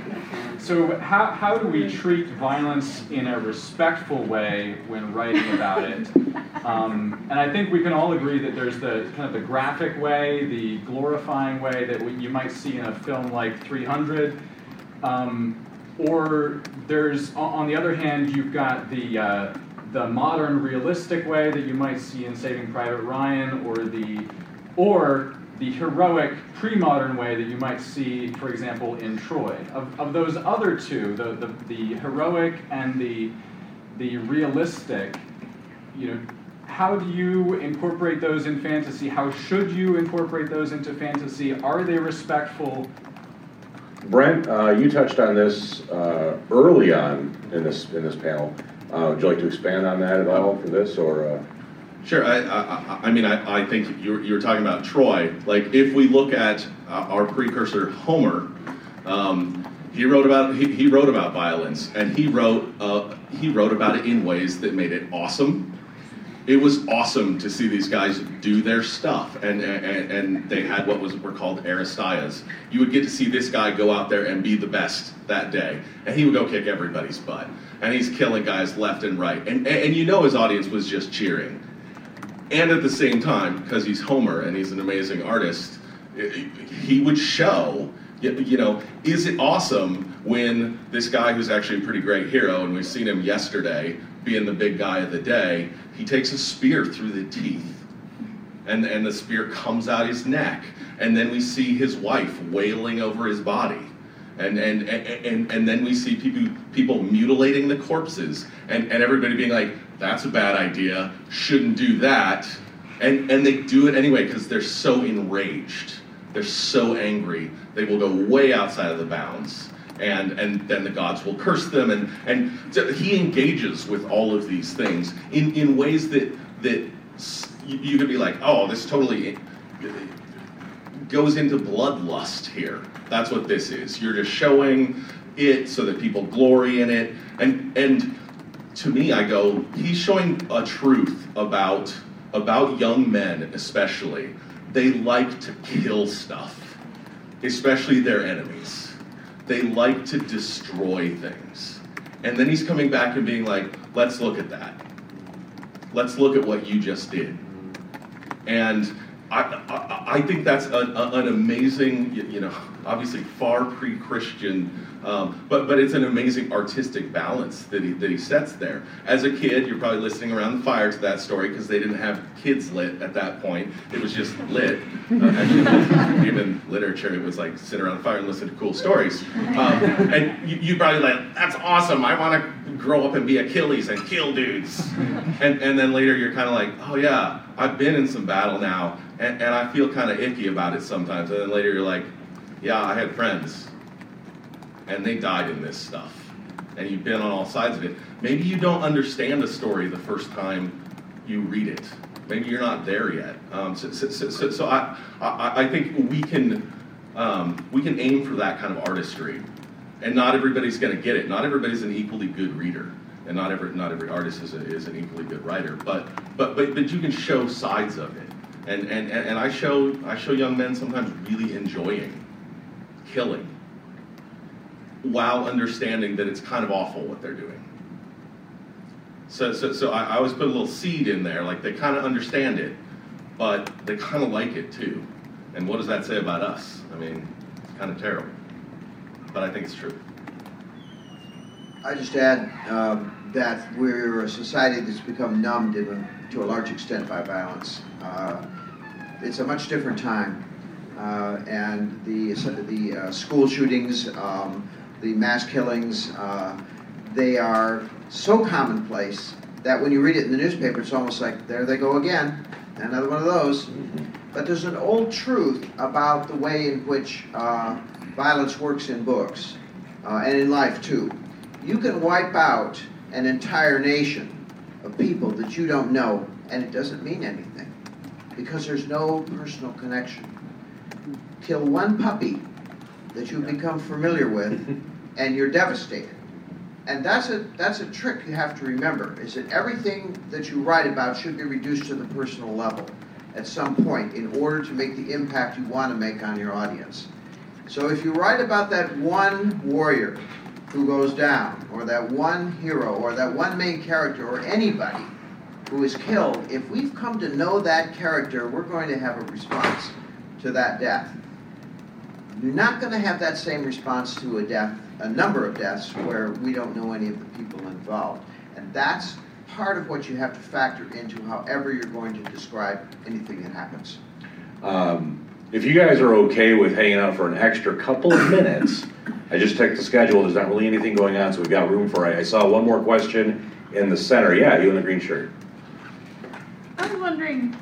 so how, how do we treat violence in a respectful way when writing about it? Um, and I think we can all agree that there's the kind of the graphic way, the glorifying way that we, you might see in a film like 300. Um, or there's, on the other hand, you've got the, uh, the modern realistic way that you might see in Saving Private Ryan, or the, or the heroic pre-modern way that you might see, for example, in Troy. Of, of those other two, the, the, the heroic and the, the realistic, you know, how do you incorporate those in fantasy? How should you incorporate those into fantasy? Are they respectful? Brent, uh, you touched on this uh, early on in this in this panel. Uh, would you like to expand on that at all for this, or? Uh? Sure. I, I, I mean, I, I think you're, you're talking about Troy. Like, if we look at uh, our precursor Homer, um, he wrote about he, he wrote about violence, and he wrote uh, he wrote about it in ways that made it awesome it was awesome to see these guys do their stuff, and and, and they had what was were called aristeias. You would get to see this guy go out there and be the best that day, and he would go kick everybody's butt, and he's killing guys left and right, and and, and you know his audience was just cheering, and at the same time, because he's Homer and he's an amazing artist, he would show. You know, is it awesome when this guy who's actually a pretty great hero, and we've seen him yesterday being the big guy of the day, he takes a spear through the teeth. And, and the spear comes out his neck. And then we see his wife wailing over his body. And, and, and, and then we see people, people mutilating the corpses. And, and everybody being like, that's a bad idea, shouldn't do that. and and they do it anyway because they're so enraged, they're so angry, they will go way outside of the bounds. And, and then the gods will curse them. And, and so he engages with all of these things in, in ways that that you, could be like oh this totally eh, goes into bloodlust here. That's what this is. You're just showing it so that people glory in it. And and to me i go he's showing a truth about about young men especially. They like to kill stuff especially their enemies they like to destroy things. And then he's coming back and being like let's look at that. Let's look at what you just did. And I, I, I think that's a, a, an amazing, you know, obviously far pre-Christian, um, but but it's an amazing artistic balance that he that he sets there. As a kid, you're probably listening around the fire to that story because they didn't have kids lit at that point. It was just lit. Uh, *laughs* actually, even literature, it was like sit around the fire and listen to cool stories. Um, and you, you probably like, that's awesome. I want to grow up and be Achilles and kill dudes. And and then later you're kind of like, oh yeah, I've been in some battle now, and, and I feel kind of icky about it sometimes. And then later you're like, yeah, I had friends, and they died in this stuff. And you've been on all sides of it. Maybe you don't understand a story the first time you read it. Maybe you're not there yet. Um, so, so, so, so I, I, I, think we can um, we can aim for that kind of artistry, and not everybody's going to get it. Not everybody's an equally good reader, and not every not every artist is, a, is an equally good writer. But but but but you can show sides of it, and and and I show I show young men sometimes really enjoying killing while understanding that it's kind of awful what they're doing. So, so, so I, I always put a little seed in there, like they kind of understand it, but they kind of like it too. And what does that say about us? I mean, it's kind of terrible, but I think it's true. I just add um, that we're a society that's become numbed a, to a large extent by violence. Uh, it's a much different time uh, and the, the uh, school shootings, um, the mass killings, uh, they are so commonplace that when you read it in the newspaper, it's almost like, there they go again, another one of those. But there's an old truth about the way in which uh, violence works in books uh, and in life too. You can wipe out an entire nation of people that you don't know, and it doesn't mean anything because there's no personal connection kill one puppy that you become familiar with, *laughs* and you're devastated. And that's a that's a trick you have to remember: is that everything that you write about should be reduced to the personal level at some point in order to make the impact you want to make on your audience. So if you write about that one warrior who goes down, or that one hero, or that one main character, or anybody who is killed, if we've come to know that character, we're going to have a response to that death. You're not going to have that same response to a death, a number of deaths where we don't know any of the people involved. And that's part of what you have to factor into however you're going to describe anything that happens. Um, if you guys are okay with hanging out for an extra couple of minutes, I just checked the schedule. There's not really anything going on, so we've got room for. It. I saw one more question in the center. Yeah, you in the green shirt. I was wondering,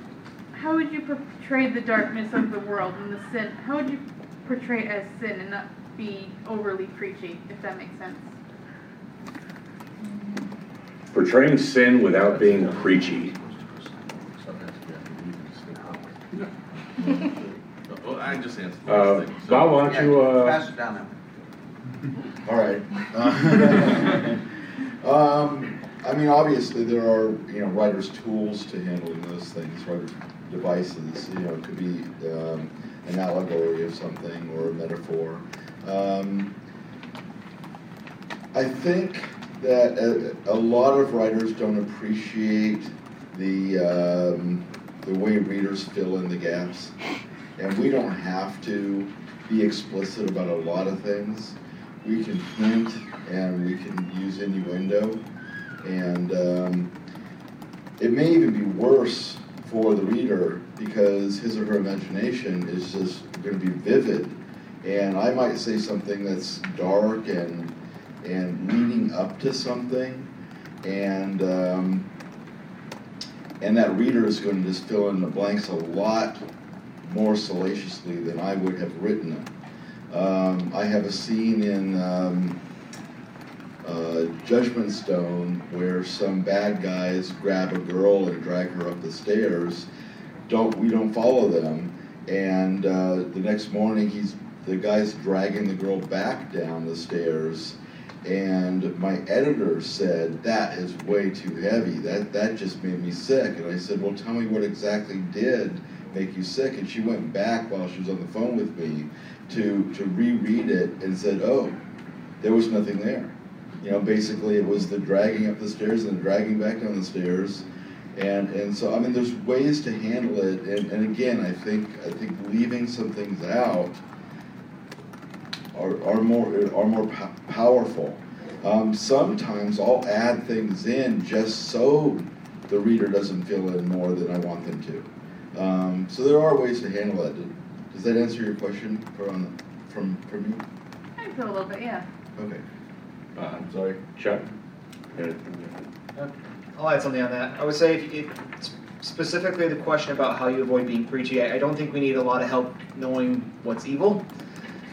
how would you portray the darkness of the world and the sin? How would you portray it as sin and not be overly preachy, if that makes sense. Portraying sin without being preachy. *laughs* well, I just answered. Uh, Bob, why don't you? Uh, Pass it down *laughs* All right. *laughs* um, I mean, obviously, there are you know writers' tools to handling those things, writers' devices. You know, it could be um, an allegory of something or a metaphor. Um, I think that a, a, lot of writers don't appreciate the um, the way readers fill in the gaps, and we don't have to be explicit about a lot of things. We can hint and we can use innuendo, and um, it may even be worse for the reader because his or her imagination is just going to be vivid. And I might say something that's dark and and leading up to something, and um, and that reader is going to just fill in the blanks a lot more salaciously than I would have written them. Um, I have a scene in um, uh, Judgment Stone where some bad guys grab a girl and drag her up the stairs. Don't we don't follow them, and uh, the next morning he's the guy's dragging the girl back down the stairs. And my editor said that is way too heavy. That that just made me sick. And I said, well, tell me what exactly did make you sick. And she went back while she was on the phone with me to to reread it and said, oh, there was nothing there. You know, basically it was the dragging up the stairs and the dragging back down the stairs. And and so I mean there's ways to handle it and, and again I think I think leaving some things out are, are more are more po- powerful. Um, sometimes I'll add things in just so the reader doesn't feel it more than I want them to. Um, so there are ways to handle it. Does that answer your question from from from you? I feel a little bit, yeah. Okay. Uh, I'm sorry, Chuck. I'll add something on that. I would say if you, specifically the question about how you avoid being preachy, I, I don't think we need a lot of help knowing what's evil.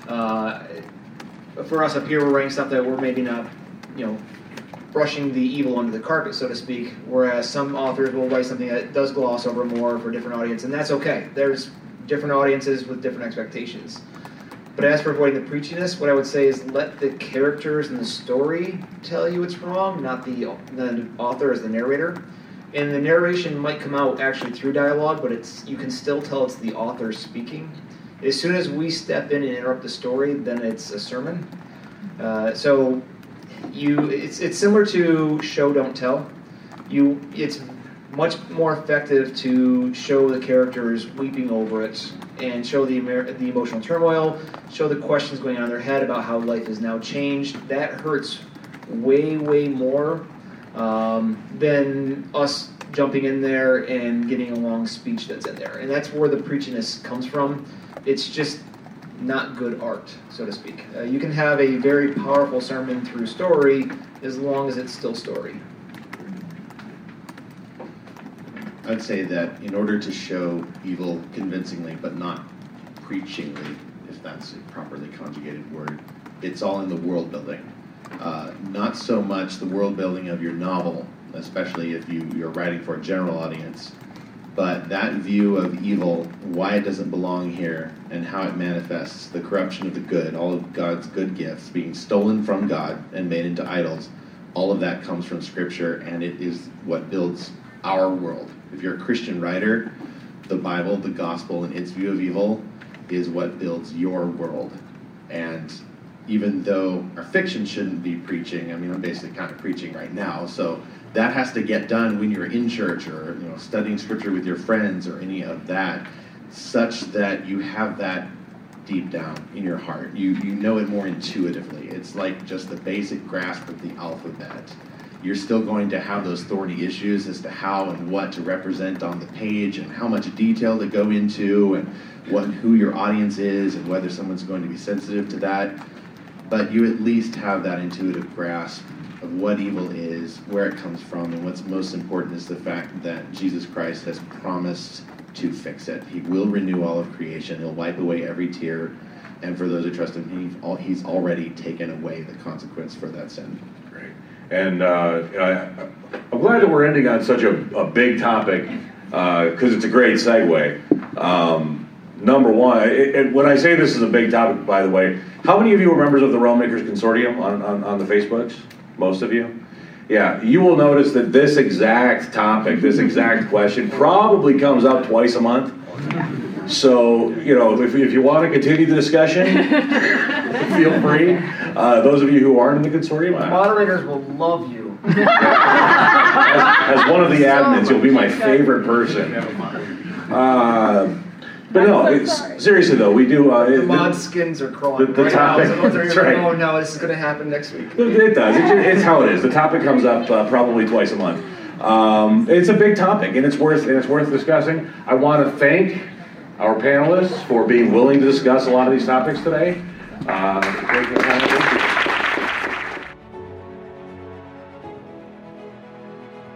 Uh, for us up here, we're writing stuff that we're maybe not, you know, brushing the evil under the carpet, so to speak. Whereas some authors will write something that does gloss over more for a different audience, and that's okay. There's different audiences with different expectations. But as for avoiding the preachiness, what I would say is let the characters and the story tell you it's wrong, not the the author as the narrator. And the narration might come out actually through dialogue, but it's you can still tell it's the author speaking. As soon as we step in and interrupt the story, then it's a sermon. Uh, so you it's it's similar to show don't tell. You it's much more effective to show the characters weeping over it and show the the emotional turmoil, show the questions going on in their head about how life is now changed. That hurts way way more um, than us jumping in there and getting a long speech that's in there. And that's where the preachiness comes from. It's just not good art, so to speak. Uh, you can have a very powerful sermon through story as long as it's still story. I'd say that in order to show evil convincingly but not preachingly, if that's a properly conjugated word, it's all in the world building. Uh, not so much the world building of your novel, especially if you, you're writing for a general audience, but that view of evil, why it doesn't belong here, and how it manifests, the corruption of the good, all of God's good gifts being stolen from God and made into idols, all of that comes from Scripture, and it is what builds our world. If you're a Christian writer, the Bible, the gospel, and its view of evil is what builds your world. And even though our fiction shouldn't be preaching, I mean, I'm basically kind of preaching right now, so that has to get done when you're in church or you know studying scripture with your friends or any of that, such that you have that deep down in your heart. You you know it more intuitively. It's like just the basic grasp of the alphabet you're still going to have those thorny issues as to how and what to represent on the page and how much detail to go into and what who your audience is and whether someone's going to be sensitive to that. But you at least have that intuitive grasp of what evil is, where it comes from, and what's most important is the fact that Jesus Christ has promised to fix it. He will renew all of creation. He'll wipe away every tear, and for those who trust Him, He's already taken away the consequence for that sin. And uh, I, am glad that we're ending on such a, a big topic because uh, it's a great segue. Um, number one, when I say this is a big topic, by the way, how many of you are members of the Realm Makers Consortium on, on, on the Facebooks? Most of you? Yeah, you will notice that this exact topic, this exact question, probably comes up twice a month. So, you know, if, if you want to continue the discussion, *laughs* feel free. Uh, those of you who aren't in the consortium, the moderators will love you. as, as, one of the admins, you'll be my favorite person. Uh, but no, it's, seriously though, we do. Uh, the mod skins are crawling the, the right topic, now. So those are right. oh no, this is going to happen next week. It does. It, it's how it is. The topic comes up uh, probably twice a month. Um, it's a big topic, and it's worth and it's worth discussing. I want to thank our panelists for being willing to discuss a lot of these topics today. Uh,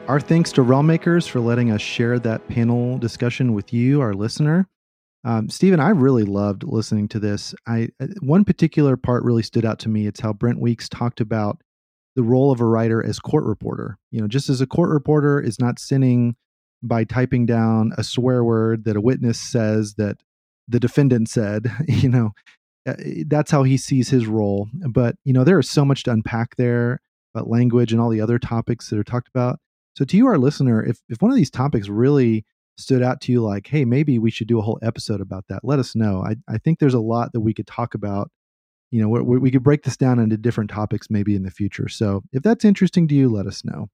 Our thanks to Realm Makers for letting us share that panel discussion with you, our listener. Um, Stephen, I really loved listening to this. I one particular part really stood out to me. It's how Brent Weeks talked about the role of a writer as court reporter. You know, just as a court reporter is not sinning by typing down a swear word that a witness says that the defendant said. *laughs* You know, uh, that's how he sees his role. But you know, there is so much to unpack there about language and all the other topics that are talked about. So, to you, our listener, if if one of these topics really stood out to you like, hey, maybe we should do a whole episode about that, let us know. I, I think there's a lot that we could talk about. You know, we, we could break this down into different topics maybe in the future. So if that's interesting to you, let us know.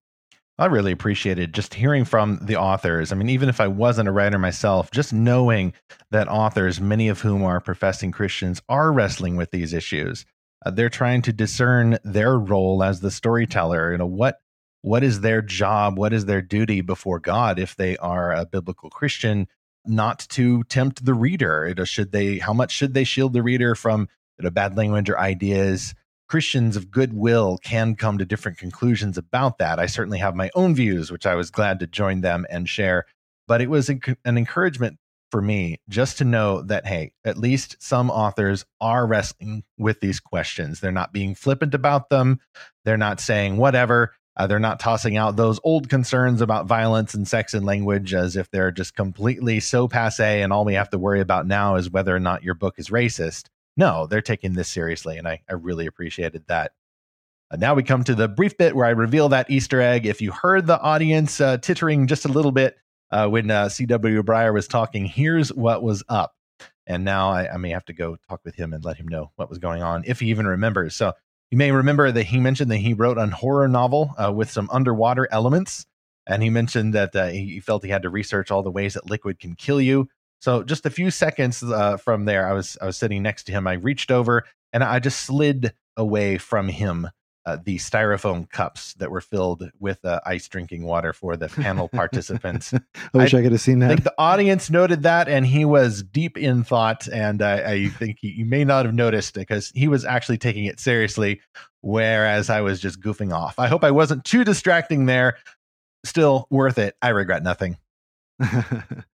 I really appreciated just hearing from the authors. I mean, even if I wasn't a writer myself, just knowing that authors, many of whom are professing Christians, are wrestling with these issues. Uh, they're trying to discern their role as the storyteller. You know, what what is their job? What is their duty before God if they are a biblical Christian? Not to tempt the reader. should they? How much should they shield the reader from you know, bad language or ideas? Christians of goodwill can come to different conclusions about that. I certainly have my own views, which I was glad to join them and share. But it was an encouragement for me just to know that, hey, at least some authors are wrestling with these questions. They're not being flippant about them. They're not saying whatever. Uh, they're not tossing out those old concerns about violence and sex and language as if they're just completely so passe and all we have to worry about now is whether or not your book is racist. No, they're taking this seriously, and I, I really appreciated that. Uh, now we come to the brief bit where I reveal that Easter egg. If you heard the audience uh, tittering just a little bit uh, when uh, C.W. Briar was talking, here's what was up. And now I, I may have to go talk with him and let him know what was going on, if he even remembers. So you may remember that he mentioned that he wrote a horror novel uh, with some underwater elements. And he mentioned that uh, he felt he had to research all the ways that liquid can kill you. So just a few seconds uh, from there, I was I was sitting next to him. I reached over and I just slid away from him uh, the styrofoam cups that were filled with uh, ice drinking water for the panel *laughs* participants. I wish I, I, could have seen that. I think the audience noted that, and he was deep in thought. And I, I think he, you may not have noticed because he was actually taking it seriously, whereas I was just goofing off. I hope I wasn't too distracting there. Still worth it. I regret nothing. *laughs*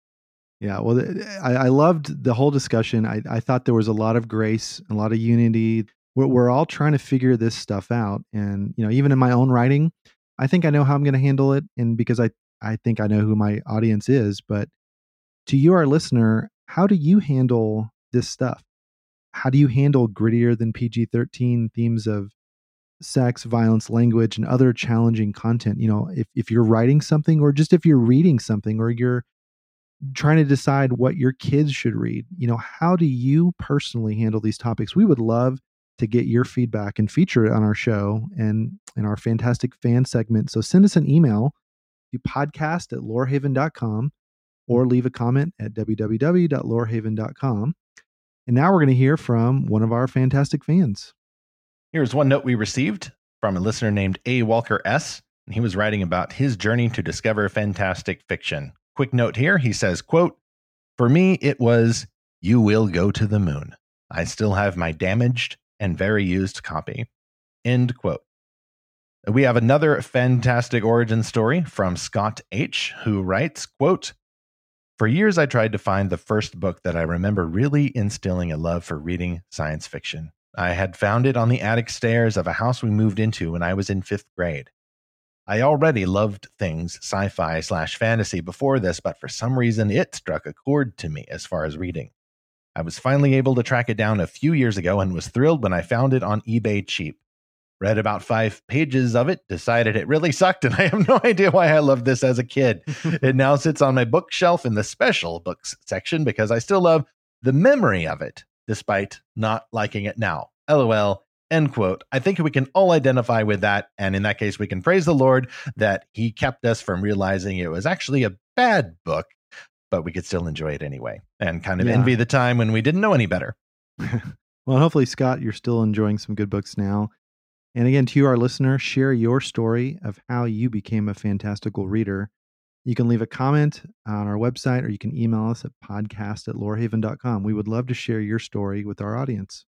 yeah, well, I, I loved the whole discussion. I, I thought there was a lot of grace, a lot of unity. We're, we're all trying to figure this stuff out and you know even in my own writing i think i know how i'm going to handle it and because i i think i know who my audience is but to you our listener how do you handle this stuff? How do you handle grittier than pg-13 themes of sex violence language and other challenging content? You know if, if you're writing something or just if you're reading something or you're trying to decide what your kids should read you know how do you personally handle these topics we would love to get your feedback and feature it on our show and in our fantastic fan segment. So send us an email to podcast at lorehaven.com or leave a comment at www.lorehaven.com. And now we're going to hear from one of our fantastic fans. Here's one note we received from a listener named A. Walker S. And he was writing about his journey to discover fantastic fiction. Quick note here, he says, quote, For me, it was, you will go to the moon. I still have my damaged and very used copy. End quote. We have another fantastic origin story from Scott H., who writes, quote, For years I tried to find the first book that I remember really instilling a love for reading science fiction. I had found it on the attic stairs of a house we moved into when I was in fifth grade. I already loved things sci fi slash fantasy before this, but for some reason it struck a chord to me as far as reading. I was finally able to track it down a few years ago and was thrilled when I found it on eBay cheap. Read about five pages of it, decided it really sucked, and *laughs* I have no idea why I loved this as a kid. it *laughs* now sits on my bookshelf in the special books section because I still love the memory of it, despite not liking it now. LOL. End quote. I think we can all identify with that. And in that case, we can praise the Lord that He kept us from realizing it was actually a bad book but we could still enjoy it anyway and kind of yeah. envy the time when we didn't know any better. *laughs* well, hopefully, Scott, you're still enjoying some good books now. And again, to our listener, share your story of how you became a fantastical reader. You can leave a comment on our website or you can email us at podcast at lorehaven.com. We would love to share your story with our audience.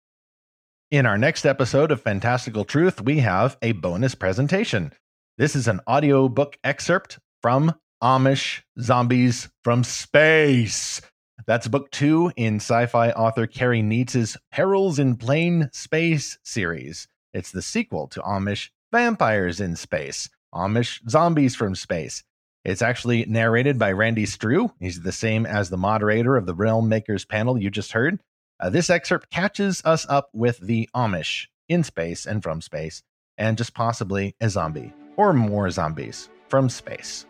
In our next episode of Fantastical Truth, we have a bonus presentation. This is an audiobook excerpt from Amish Zombies from Space. That's book two in sci fi author Kerry Nietz's Perils in Plain Space series. It's the sequel to Amish Vampires in Space, Amish Zombies from Space. It's actually narrated by Randy Streu. He's the same as the moderator of the Realm Makers panel you just heard. Uh, this excerpt catches us up with the Amish in space and from space, and just possibly a zombie or more zombies from space.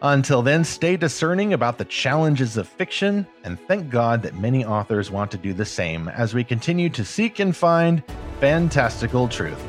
Until then, stay discerning about the challenges of fiction, and thank God that many authors want to do the same as we continue to seek and find fantastical truth.